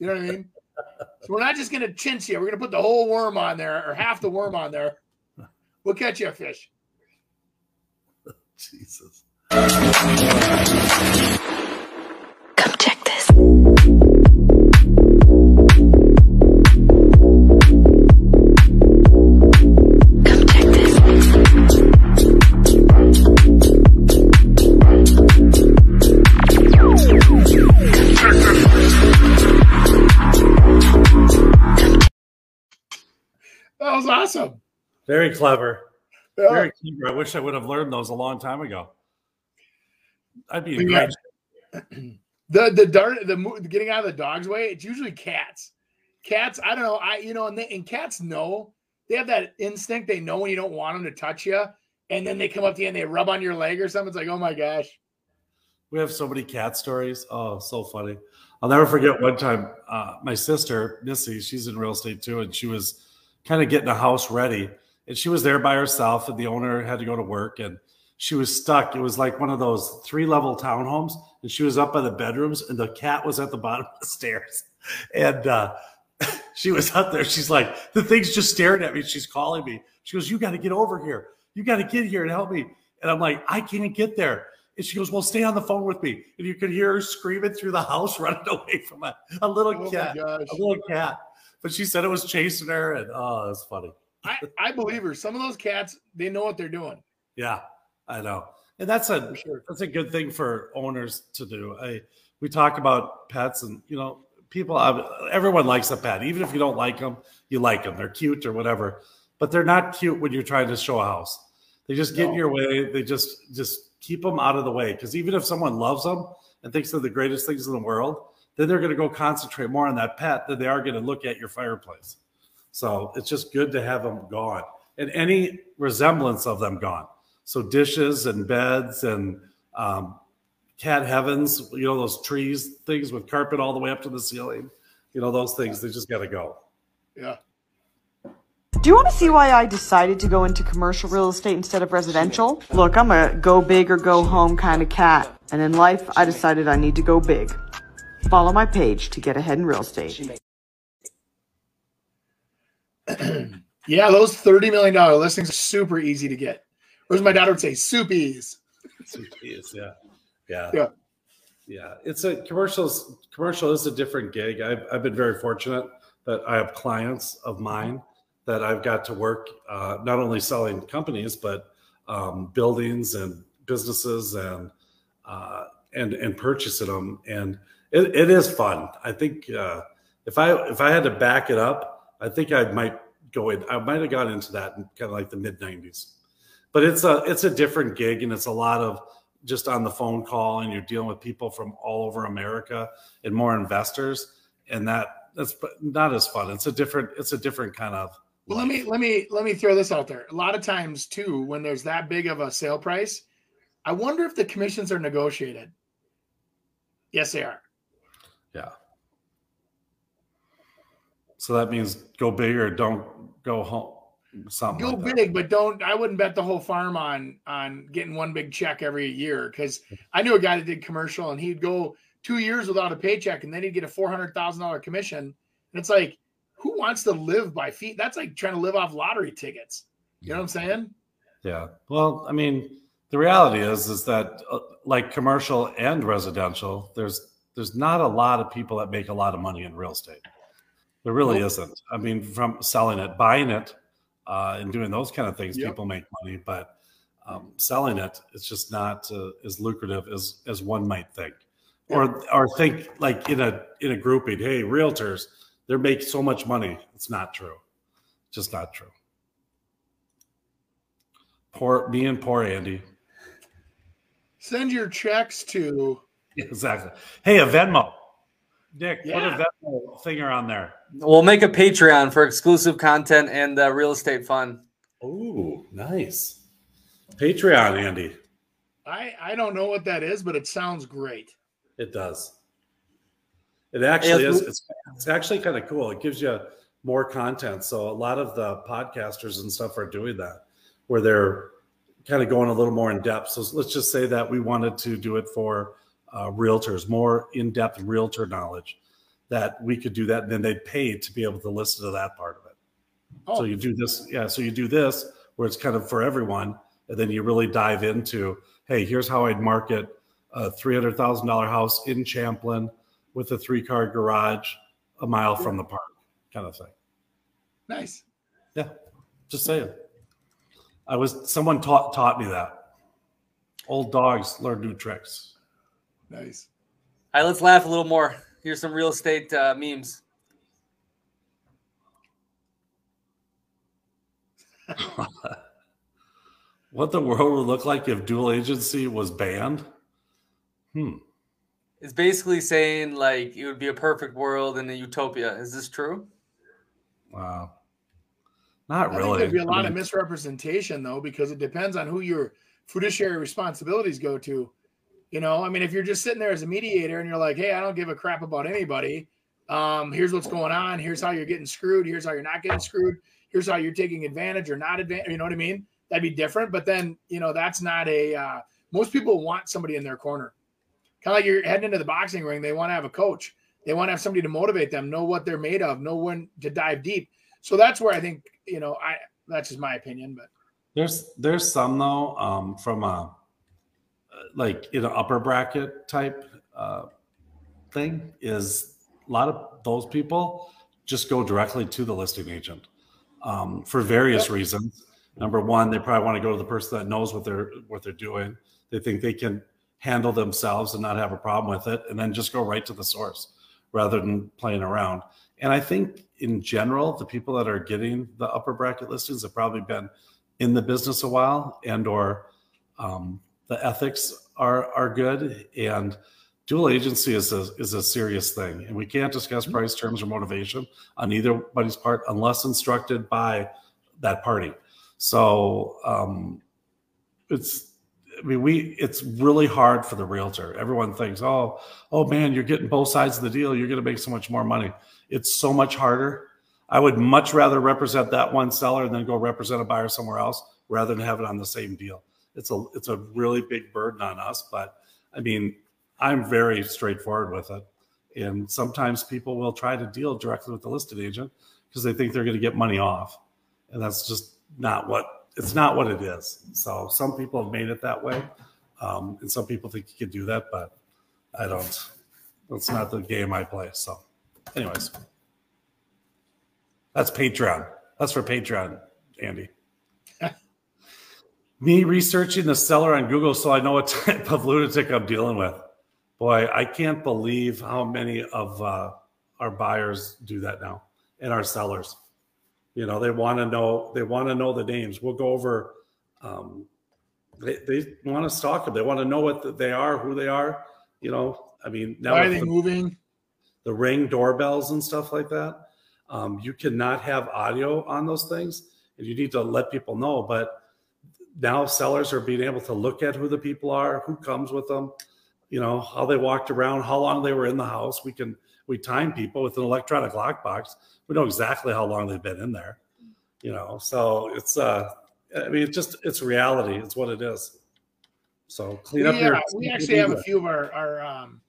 You know what I mean? so we're not just going to chinch you. We're going to put the whole worm on there or half the worm on there. We'll catch you a fish. Jesus. Come check this. Come check this. That was awesome. Very clever. Yeah. Very clever. I wish I would have learned those a long time ago. I'd be in Yeah. great the the dart the getting out of the dog's way it's usually cats cats i don't know i you know and, they, and cats know they have that instinct they know when you don't want them to touch you and then they come up to you and they rub on your leg or something it's like oh my gosh We have so many cat stories. Oh, so funny. I'll never forget one time, uh, my sister, Missy, she's in real estate too, and she was kind of getting a house ready. And she was there by herself, and the owner had to go to work, and she was stuck. It was like one of those three level townhomes, and she was up by the bedrooms, and the cat was at the bottom of the stairs. And uh, she was up there. She's like, the thing's just staring at me. She's calling me. She goes, You got to get over here. You got to get here and help me. And I'm like, I can't get there. And she goes, Well, stay on the phone with me. And you could hear her screaming through the house, running away from a, a little oh cat. A little cat. But she said it was chasing her, and oh, that's funny. I, I believe her some of those cats they know what they're doing Yeah, I know. And that's a sure that's a good thing for owners to do. I we talk about pets, and you know, people. Everyone likes a pet, even if you don't like them. You like them; they're cute or whatever. But they're not cute when you're trying to show a house. They just get in your way. They just just keep them out of the way. Because even if someone loves them and thinks they're the greatest things in the world, then they're going to go concentrate more on that pet than they are going to look at your fireplace. So it's just good to have them gone and any resemblance of them gone. So dishes and beds and um, cat heavens, you know, those trees things with carpet all the way up to the ceiling, you know, those things, they just got to go. yeah Do you want to see why I decided to go into commercial real estate instead of residential? Look, I'm a go big or go home kind of cat. And in life, I decided I need to go big. Follow my page to get ahead in real estate. yeah those 30 million dollar listings are super easy to get or as my daughter would say soupies Yes, yeah. Yeah. Yeah. Yeah. It's a commercials commercial is a different gig. I've, I've been very fortunate that I have clients of mine that I've got to work uh, not only selling companies, but um, buildings and businesses and uh, and and purchasing them, and it, it is fun. I think uh, if I if I had to back it up, I think I might go in. I might have gone into that in kind of like the mid '90s, but it's a it's a different gig, and it's a lot of just on the phone call, and you're dealing with people from all over America and more investors, and that that's not as fun. It's a different it's a different kind of Well, let me let me let me throw this out there. A lot of times too, when there's that big of a sale price, I wonder if the commissions are negotiated. Yes, they are. Yeah. So that means go big or don't go home. Something Go like big, but don't. I wouldn't bet the whole farm on on getting one big check every year because I knew a guy that did commercial and he'd go two years without a paycheck and then he'd get a four hundred thousand dollar commission. And it's like, who wants to live by feet? That's like trying to live off lottery tickets. You know what I'm saying? Yeah. Well, I mean, the reality is is that uh, like commercial and residential, there's there's not a lot of people that make a lot of money in real estate. There really Nope. isn't. I mean, from selling it, buying it, uh, and doing those kind of things, Yep. people make money. But um, selling it, it's just not uh, as lucrative as as one might think, or or think like in a in a grouping. Hey, realtors, they make so much money. It's not true. Just not true. Poor me and poor Andy. Send your checks to Exactly. Hey, a Venmo. Nick, put a Venmo finger on there. We'll make a Patreon for exclusive content and uh, real estate fun. Oh, nice. Patreon, Andy. I I don't know what that is, but it sounds great. It does. It actually is. It's, it's actually kind of cool. It gives you more content. So a lot of the podcasters and stuff are doing that, where they're kind of going a little more in depth. So let's just say that we wanted to do it for uh, realtors, more in depth realtor knowledge, that we could do that. And then they'd pay to be able to listen to that part of it. Oh, So you do this, yeah. So you do this where it's kind of for everyone, and then you really dive into, hey, here's how I'd market a three hundred thousand dollar house in Champlin with a three car garage a mile from the park, kind of thing. nice. Yeah, just saying. I was someone taught taught me that. Old dogs learn new tricks. Nice. All right, let's laugh a little more. Here's some real estate uh, memes. What the world would look like if dual agency was banned? Hmm. It's basically saying like it would be a perfect world in a utopia. Is this true? Wow. Not I really. there'd be a lot of mean, misrepresentation though, because it depends on who your fiduciary responsibilities go to. You know, I mean, if you're just sitting there as a mediator and you're like, "Hey, I don't give a crap about anybody. Um, here's what's going on. Here's how you're getting screwed. Here's how you're not getting screwed. Here's how you're taking advantage or not advantage." You know what I mean? That'd be different. But then, you know, that's not a. Uh, most people want somebody in their corner. Kind of like you're heading into the boxing ring. They want to have a coach. They want to have somebody to motivate them, know what they're made of, know when to dive deep. So that's where I think, you know, I that's just my opinion, but There's there's some though um, from a like in an upper bracket type uh, thing is a lot of those people just go directly to the listing agent um, for various reasons. Number one, they probably want to go to the person that knows what they're what they're doing. They think they can handle themselves and not have a problem with it, and then just go right to the source rather than playing around. And I think in general, the people that are getting the upper bracket listings have probably been in the business a while and or um, the ethics are are good and dual agency is a is a serious thing and we can't discuss price terms or motivation on either party's part unless instructed by that party so um, it's I mean, we it's really hard for the realtor. Everyone thinks, oh, oh man, you're getting both sides of the deal. You're going to make so much more money. It's so much harder. I would much rather represent that one seller and then go represent a buyer somewhere else rather than have it on the same deal. It's a it's a really big burden on us. But I mean, I'm very straightforward with it. And sometimes people will try to deal directly with the listed agent because they think they're going to get money off. And that's just not what it's not what it is. So some people have made it that way. Um, and some people think you can do that, but I don't. That's not the game I play. So, anyways, that's Patreon. That's for Patreon, Andy. Me researching the seller on Google so I know what type of lunatic I'm dealing with. Boy, I can't believe how many of uh, our buyers do that now and our sellers. You know, they want to know they want to know the names. We'll go over. Um, they they want to stalk them. They want to know what they are, who they are. You know, I mean, now Why are they the- moving? the ring doorbells and stuff like that. Um, you cannot have audio on those things, and you need to let people know. But now sellers are being able to look at who the people are, who comes with them, you know, how they walked around, how long they were in the house. We can we time people with an electronic lockbox. We know exactly how long they've been in there, you know. So it's uh, I mean, it's just it's reality. It's what it is. So clean up we, your. we actually have a few of our, our um,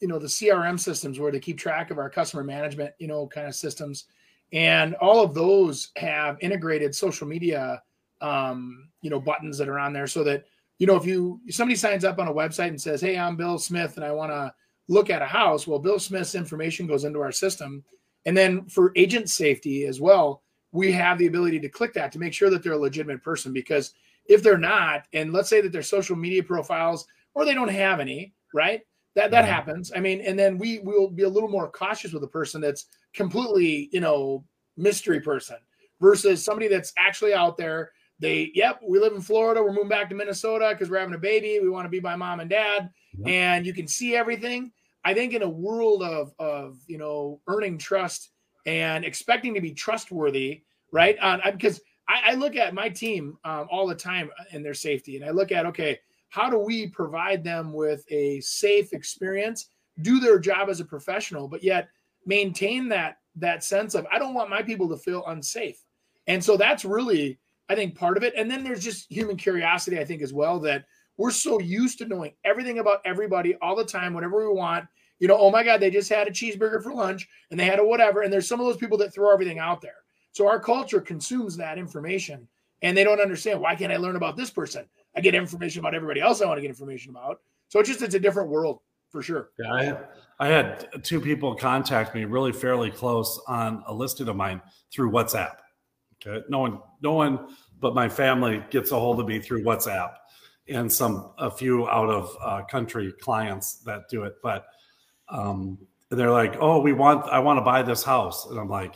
you know the crm systems where they keep track of our customer management you know kind of systems and all of those have integrated social media um, you know buttons that are on there so that you know if you if somebody signs up on a website and says hey i'm bill smith and i want to look at a house well bill smith's information goes into our system. And then for agent safety as well we have the ability to click that to make sure that they're a legitimate person because if they're not and let's say that their social media profiles or they don't have any right? That that mm-hmm. happens. I mean and then we will be a little more cautious with a person that's completely you know mystery person versus somebody that's actually out there they yep we live in florida. We're moving back to minnesota because we're having a baby. We want to be by mom and dad. And you can see everything. I think in a world of of you know earning trust and expecting to be trustworthy right? On because I, I look at my team um, all the time in their safety and i look at okay how do we provide them with a safe experience do their job as a professional but yet maintain that that sense of i don't want my people to feel unsafe. And so that's really i think part of it. And then there's just human curiosity i think as well that we're so used to knowing everything about everybody all the time whenever we want. You know oh my god they just had a cheeseburger for lunch and they had a whatever. And there's some of those people that throw everything out there. So our culture consumes that information and they don't understand why can't i learn about this person? I get information about everybody else i want to get information about. So it's just it's a different world for sure. Yeah, I had, I had two people contact me really fairly close on a listing of mine through WhatsApp. Okay, no one, no one but my family gets a hold of me through WhatsApp, and some a few out of uh, country clients that do it. But um, they're like, "Oh, we want, I want to buy this house," and I'm like,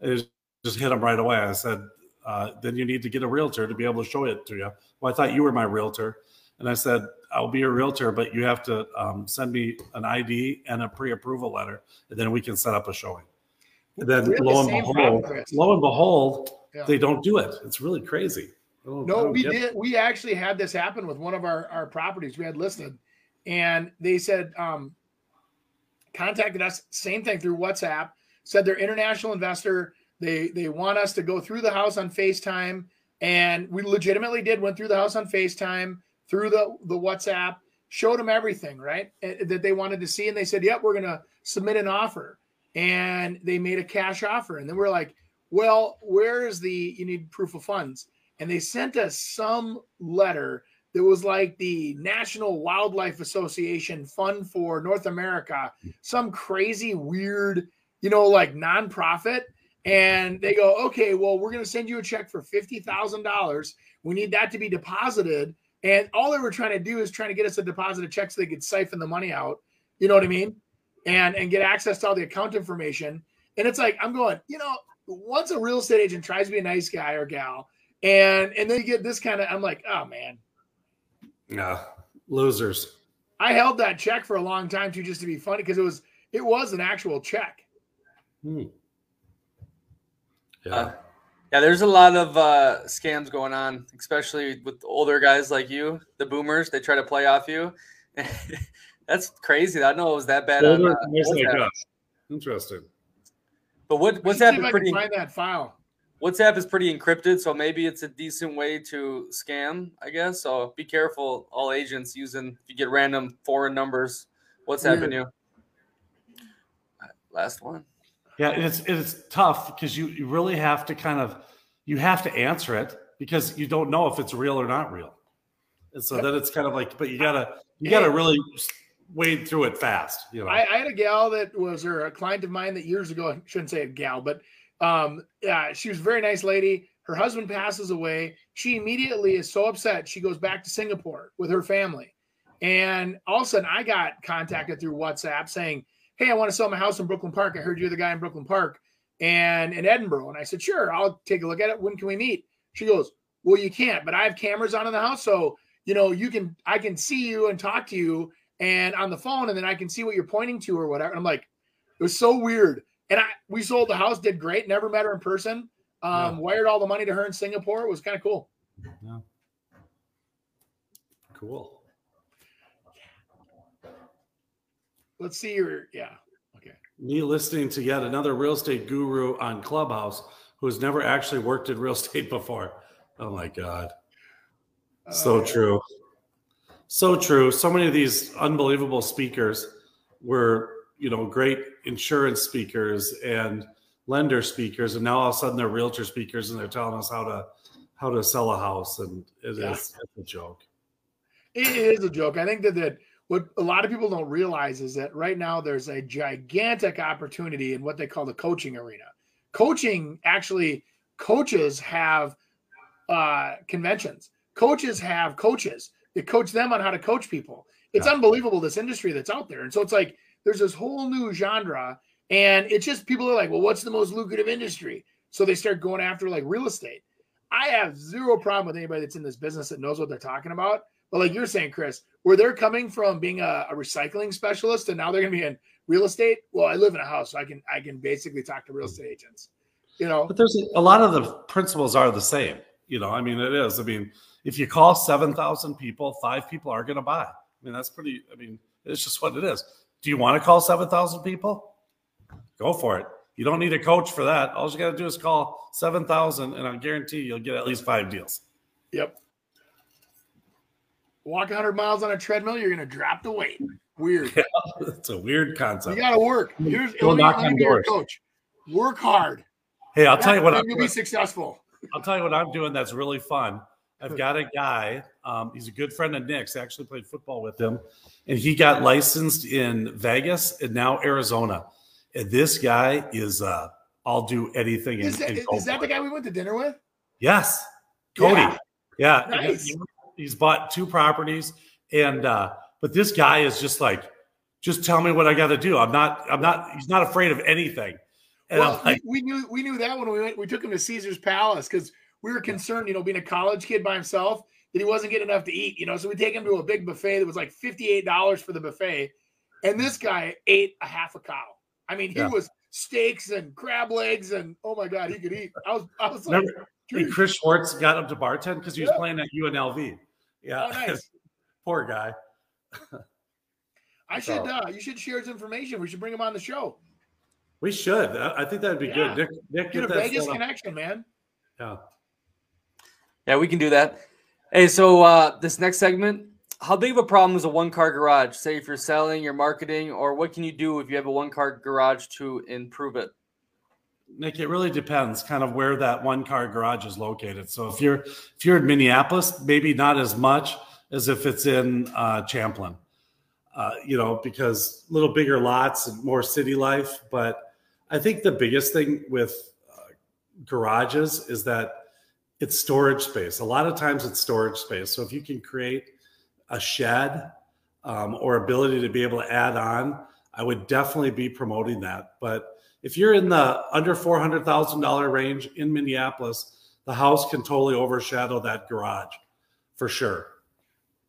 it just hit them right away. I said, uh, "Then you need to get a realtor to be able to show it to you." Well, I thought you were my realtor, and I said, I'll be a realtor, but you have to um, send me an ID and a pre-approval letter, and then we can set up a showing. And then have the lo and behold, lo and behold, Yeah. they don't do it. It's really crazy. I No, we get it. did. We actually had this happen with one of our, our properties we had listed, and they said, um, contacted us, same thing through WhatsApp, said they're international investor. They they want us to go through the house on FaceTime, and we legitimately did. Went through the house on FaceTime through the the WhatsApp, showed them everything right eh, that they wanted to see, and they said, "Yep, we're gonna submit an offer," and they made a cash offer, and then we're like, "Well, where is the you need proof of funds?" And they sent us some letter that was like the National Wildlife Association Fund for North America, some crazy, weird, you know, like nonprofit. And they go, okay, well, we're going to send you a check for $50,000. We need that to be deposited. And all they were trying to do is trying to get us a deposit a check so they could siphon the money out. You know what I mean? And and get access to all the account information. And it's like, I'm going, you know, once a real estate agent tries to be a nice guy or gal, and and then you get this kind of, I'm like, oh man, Yeah, losers. I held that check for a long time too, just to be funny because it was it was an actual check. Hmm. Yeah. Uh, yeah, there's a lot of uh, scams going on, especially with older guys like you, the boomers. They try to play off you. That's crazy. I know it was that bad. On, uh, like Interesting. But what Let's WhatsApp is pretty. can find that file. WhatsApp is pretty encrypted, so maybe it's a decent way to scam, I guess. So be careful, all agents using if you get random foreign numbers. WhatsApp in you. Uh, last one. Yeah, and it's it's tough because you you really have to kind of you have to answer it because you don't know if it's real or not real, and so then it's kind of like, but you gotta you gotta really wade through it fast, you know. I, I had a gal that was or a client of mine that years ago, I shouldn't say a gal, but um, yeah, she was a very nice lady. Her husband passes away. She immediately is so upset. She goes back to Singapore with her family. And all of a sudden, I got contacted through WhatsApp saying, Hey, I want to sell my house in Brooklyn Park. I heard you're the guy in Brooklyn Park and in Edinburgh. And I said, Sure, I'll take a look at it. When can we meet? She goes, Well, you can't, but I have cameras on in the house. So, you know, you can, I can see you and talk to you and on the phone, and then I can see what you're pointing to or whatever. And I'm like, It was so weird. And I, we sold the house, did great, never met her in person. Um, Yeah. wired all the money to her in Singapore. It was kind of cool. Yeah. Cool. Let's see your, yeah. Okay. Me listening to yet another real estate guru on Clubhouse who's never actually worked in real estate before. Oh my God. So Uh, true. So true. So many of these unbelievable speakers were, you know, great insurance speakers and lender speakers, and now all of a sudden they're realtor speakers and they're telling us how to how to sell a house, and it is Yeah. it's a joke. It is a joke. I think that, that what a lot of people don't realize is that right now there's a gigantic opportunity in what they call the coaching arena. Coaching actually, coaches have uh, conventions. Coaches have coaches that coach them on how to coach people. It's Yeah. unbelievable this industry that's out there, and so it's like there's this whole new genre, and it's just people are like, well, what's the most lucrative industry? So they start going after like real estate. I have zero problem with anybody that's in this business that knows what they're talking about. But like you're saying, Chris, where they're coming from being a, a recycling specialist and now they're going to be in real estate. Well, I live in a house, so I can I can basically talk to real mm. estate agents. You know, But there's a, a lot of the principles are the same. You know, I mean, it is. I mean, if you call 7,000 people, five people are going to buy. I mean, that's pretty, I mean, it's just what it is. Do you want to call 7,000 people? Go for it. You don't need a coach for that. All you got to do is call 7,000, and I guarantee you'll get at least five deals. Yep. Walk 100 miles on a treadmill, you're going to drop the weight. Weird. it's a weird concept. You got to work. Here's Go knock on doors. coach. Work hard. Hey, I'll tell you what I'm you'll doing. be successful. I'll tell you what I'm doing that's really fun. I've got a guy, um, he's a good friend of Nick's, I actually played football with him, and he got licensed in Vegas and now Arizona. And this guy is uh I'll do anything and, Is that, and is that the guy we went to dinner with? Yes. Cody. Yeah. Yeah. Nice. He- he's bought two properties and uh but this guy is just like just tell me what I got to do. I'm not I'm not he's not afraid of anything. And well, like we, we knew we knew that when we went. We took him to Caesar's Palace because we were concerned, you know, being a college kid by himself, that he wasn't getting enough to eat. You know, so we take him to a big buffet that was like fifty eight dollars for the buffet, and this guy ate a half a cow. I mean, he Yeah. was steaks and crab legs, and oh my god, he could eat. I was I was like, Remember, Chris Schwartz got him to bartend because he was Yeah. playing at UNLV. Yeah, oh, nice. poor guy. I should uh, you should share his information. We should bring him on the show. We should. I think that'd be Yeah. good. Nick, Nick, Get a that Vegas connection, man. Yeah. Yeah, we can do that. Hey, so uh, this next segment, how big of a problem is a one car garage? Say if you're selling, you're marketing, or what can you do if you have a one car garage to improve it? Nick, it really depends kind of where that one car garage is located. So if you're if you're in Minneapolis, maybe not as much as if it's in uh, Champlin. Uh, you know, because little bigger lots and more city life. But I think the biggest thing with uh, garages is that it's storage space. A lot of times it's storage space. So if you can create a shed um, or ability to be able to add on, I would definitely be promoting that. But if you're in the under four hundred thousand dollar range in Minneapolis, the house can totally overshadow that garage, for sure.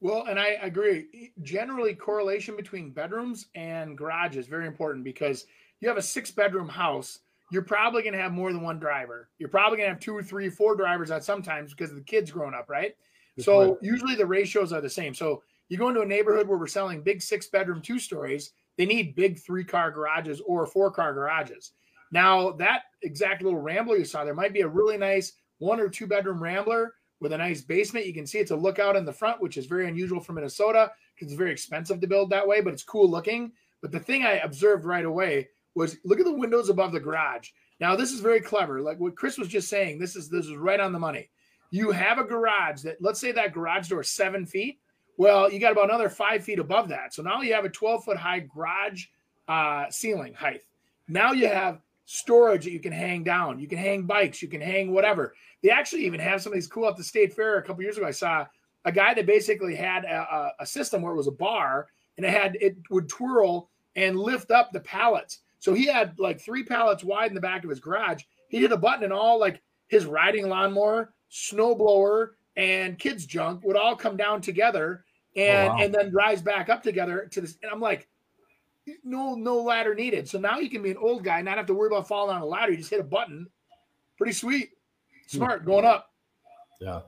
Well, and I agree. Generally, correlation between bedrooms and garage is very important because you have a six bedroom house, you're probably going to have more than one driver. You're probably going to have two or three, four drivers at sometimes because of the kids growing up, right? So usually the ratios are the same. So you go into a neighborhood where we're selling big six bedroom two stories, they need big three car garages or four car garages. Now, that exact little rambler you saw, there might be a really nice one or two bedroom rambler with a nice basement. You can see it's a lookout in the front, which is very unusual for Minnesota because it's very expensive to build that way, but it's cool looking. But the thing I observed right away was look at the windows above the garage. Now, this is very clever. Like what Chris was just saying, this is this is right on the money. You have a garage that let's say that garage door is seven feet. Well, you got about another five feet above that. So now you have a 12 foot high garage uh, ceiling height. Now you have storage that you can hang down. You can hang bikes, you can hang whatever. They actually even have some of these cool at the state fair. A couple years ago, I saw a guy that basically had a, a, a system where it was a bar and it had it would twirl and lift up the pallets. So he had like three pallets wide in the back of his garage. He hit a button and all like his riding lawnmower, snowblower, and kids junk would all come down together oh, and wow. and then rise back up together to this. And I'm like, no, no ladder needed. So now you can be an old guy, not have to worry about falling on a ladder. You just hit a button. Pretty sweet. Hmm. Smart going up. Yeah.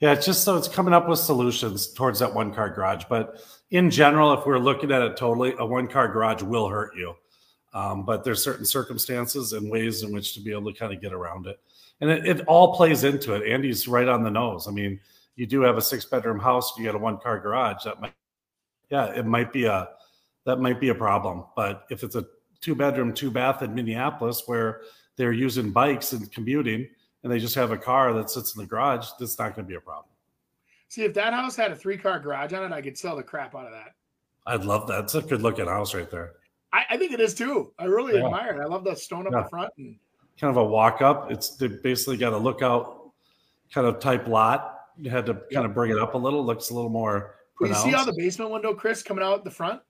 Yeah, it's just so it's coming up with solutions towards that one car garage. But in general, if we're looking at it totally, a one car garage will hurt you. Um, but there's certain circumstances and ways in which to be able to kind of get around it. And it, it all plays into it. Andy's right on the nose. I mean, you do have a six bedroom house, you got a one car garage. That might, yeah, it might be a, that might be a problem. But if it's a two bedroom, two bath in Minneapolis where they're using bikes and commuting and they just have a car that sits in the garage, that's not going to be a problem. See, if that house had a three car garage on it, I could sell the crap out of that. I'd love that. It's a good looking house right there. I, I think it is too. I really Yeah. admire it. I love the stone up Yeah. the front. And Kind of a walk up. It's they basically got a lookout kind of type lot. You had to kind of bring it up a little. Looks a little more. Well, you see how the basement window, Chris, coming out the front?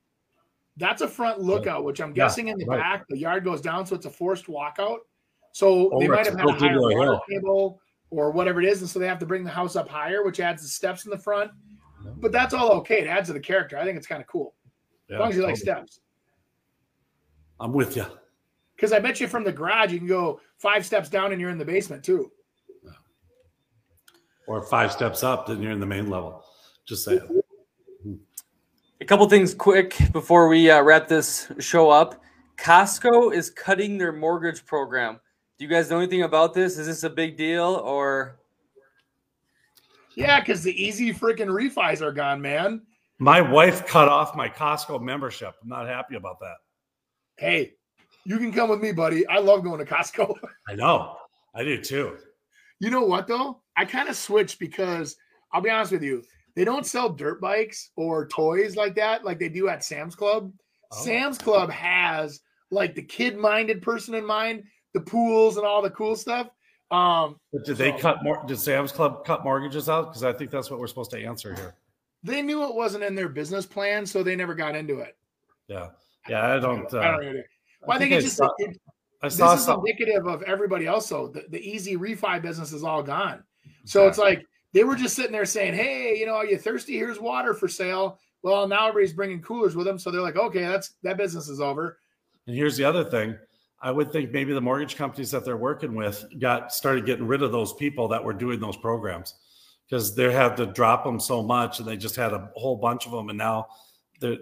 That's a front lookout, which I'm guessing in the right. back, the yard goes down, so it's a forced walkout. So oh, they might have had a higher water table or whatever it is, and so they have to bring the house up higher, which adds the steps in the front. But that's all okay. It adds to the character. I think it's kind of cool. Yeah, as long as you like steps. I'm with you. Because I bet you from the garage you can go five steps down and you're in the basement too. Or five steps up, then you're in the main level. Just saying. A couple things quick before we uh, wrap this show up. Costco is cutting their mortgage program. Do you guys know anything about this? Is this a big deal or? Yeah, because the easy freaking refis are gone, man. My wife cut off my Costco membership. I'm not happy about that. Hey, you can come with me, buddy. I love going to Costco. I know. I do too. You know what though? I kind of switched because I'll be honest with you, they don't sell dirt bikes or toys like that, like they do at Sam's Club. Oh. Sam's Club has like the kid-minded person in mind, the pools and all the cool stuff. Um, But did they So- cut more? Did Sam's Club cut mortgages out? Because I think that's what we're supposed to answer here. they knew it wasn't in their business plan, so they never got into it. Yeah. Yeah. I don't. Uh, I don't know. Well, I think it's just it, I this is indicative of everybody else. though. the, the easy refi business is all gone. So it's like they were just sitting there saying, "Hey, you know, are you thirsty? Here's water for sale." Well, now everybody's bringing coolers with them, so they're like, "Okay, that's that business is over." And here's the other thing. I would think maybe the mortgage companies that they're working with got started getting rid of those people that were doing those programs because they had to drop them so much and they just had a whole bunch of them and now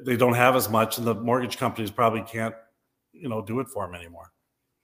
they don't have as much and the mortgage companies probably can't you know do it for them anymore.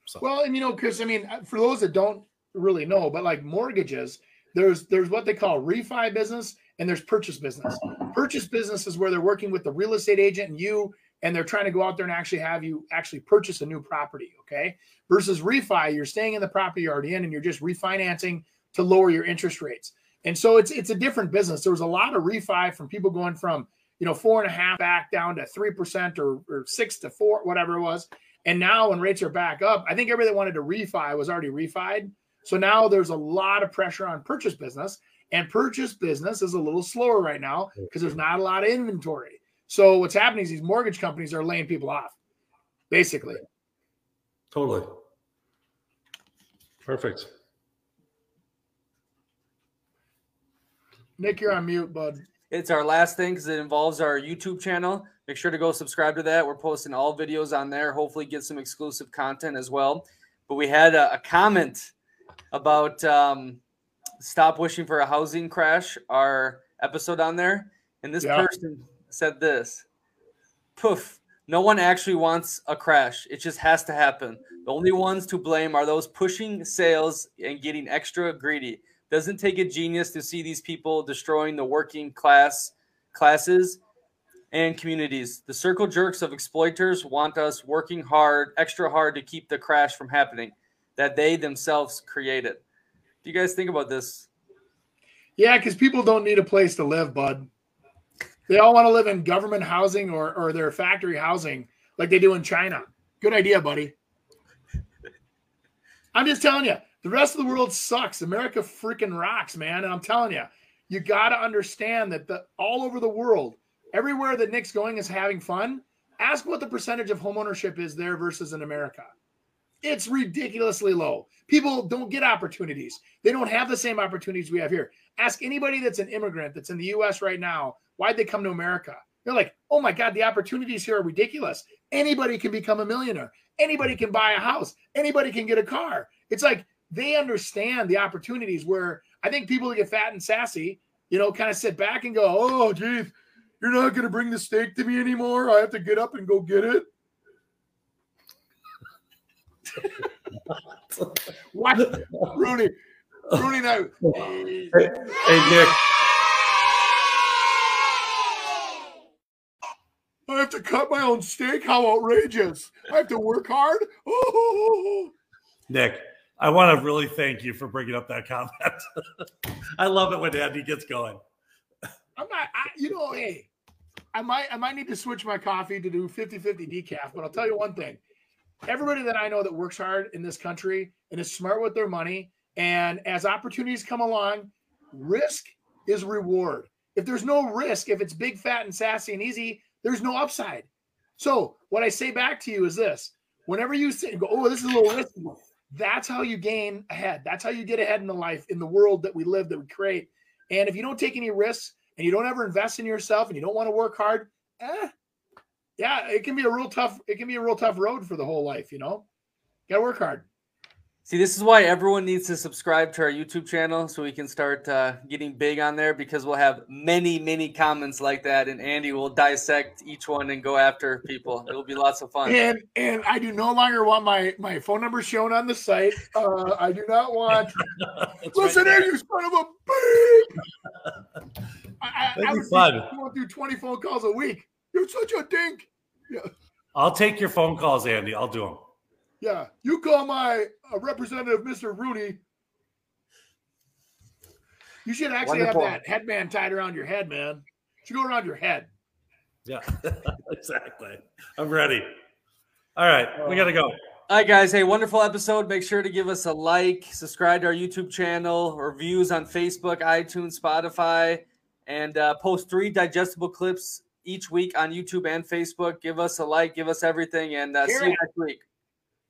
So Well, and you know, Chris, I mean, for those that don't really know, but like mortgages, there's there's what they call refi business and there's purchase business. Purchase business is where they're working with the real estate agent and you, and they're trying to go out there and actually have you actually purchase a new property. Okay. Versus refi, you're staying in the property you're already in and you're just refinancing to lower your interest rates. And so it's it's a different business. There was a lot of refi from people going from you know four and a half back down to three percent or, or six to four, whatever it was. And now when rates are back up, I think everybody wanted to refi was already refied. So now there's a lot of pressure on purchase business, and purchase business is a little slower right now because there's not a lot of inventory. So what's happening is these mortgage companies are laying people off, basically. totally perfect. Nick, you're on mute, bud. It's our last thing because it involves our YouTube channel. Make sure to go subscribe to that. We're posting all videos on there. Hopefully, get some exclusive content as well. But we had a, a comment about um, stop wishing for a housing crash. Our episode on there, and this Yeah. person said this: "Poof! No one actually wants a crash. It just has to happen. The only ones to blame are those pushing sales and getting extra greedy. Doesn't take a genius to see these people destroying the working class classes and communities. The circle jerks of exploiters want us working hard, extra hard to keep the crash from happening that they themselves created. Do you guys think about this? Yeah, because people don't need a place to live, bud. They all want to live in government housing or, or their factory housing like they do in China. Good idea, buddy. I'm just telling you, the rest of the world sucks. America freaking rocks, man. And I'm telling you, you got to understand that the all over the world, everywhere that Nick's going is having fun. Ask what the percentage of homeownership is there versus in America. It's ridiculously low. People don't get opportunities. They don't have the same opportunities we have here. Ask anybody that's an immigrant that's in the US right now, why'd they come to America? They're like, oh my God, the opportunities here are ridiculous. Anybody can become a millionaire. Anybody can buy a house. Anybody can get a car. It's like they understand the opportunities where I think people that get fat and sassy, you know, kind of sit back and go, oh, geez, you're not going to bring the steak to me anymore. I have to get up and go get it. what? Rooney. Rooney now. Hey, hey Nick. I have to cut my own steak. How outrageous. I have to work hard. Oh. Nick, I want to really thank you for bringing up that comment. I love it when Andy gets going. I'm not, I, you know, hey, I might, I might need to switch my coffee to do 50 50 decaf, but I'll tell you one thing. Everybody that I know that works hard in this country and is smart with their money, and as opportunities come along, risk is reward. If there's no risk, if it's big, fat, and sassy and easy, there's no upside. So, what I say back to you is this whenever you and go, oh, this is a little risky, that's how you gain ahead. That's how you get ahead in the life, in the world that we live, that we create. And if you don't take any risks and you don't ever invest in yourself and you don't want to work hard, eh, yeah, it can be a real tough, it can be a real tough road for the whole life, you know? Gotta work hard. See, this is why everyone needs to subscribe to our YouTube channel so we can start uh, getting big on there because we'll have many, many comments like that, and Andy will dissect each one and go after people. It'll be lots of fun. And and I do no longer want my my phone number shown on the site. Uh, I do not want. Listen right here, you son of a bitch! I, I, That'd I be was fun. going through twenty phone calls a week. You're such a dink. Yeah. I'll take your phone calls, Andy. I'll do them. Yeah, you call my uh, representative, Mr. Rooney. You should actually Wonderful. have that headband tied around your head, man. It should go around your head. Yeah, exactly. I'm ready. All right, we got to go. All right, guys. Hey, wonderful episode. Make sure to give us a like, subscribe to our YouTube channel, reviews on Facebook, iTunes, Spotify, and uh, post three digestible clips each week on YouTube and Facebook. Give us a like, give us everything, and uh, see you next week.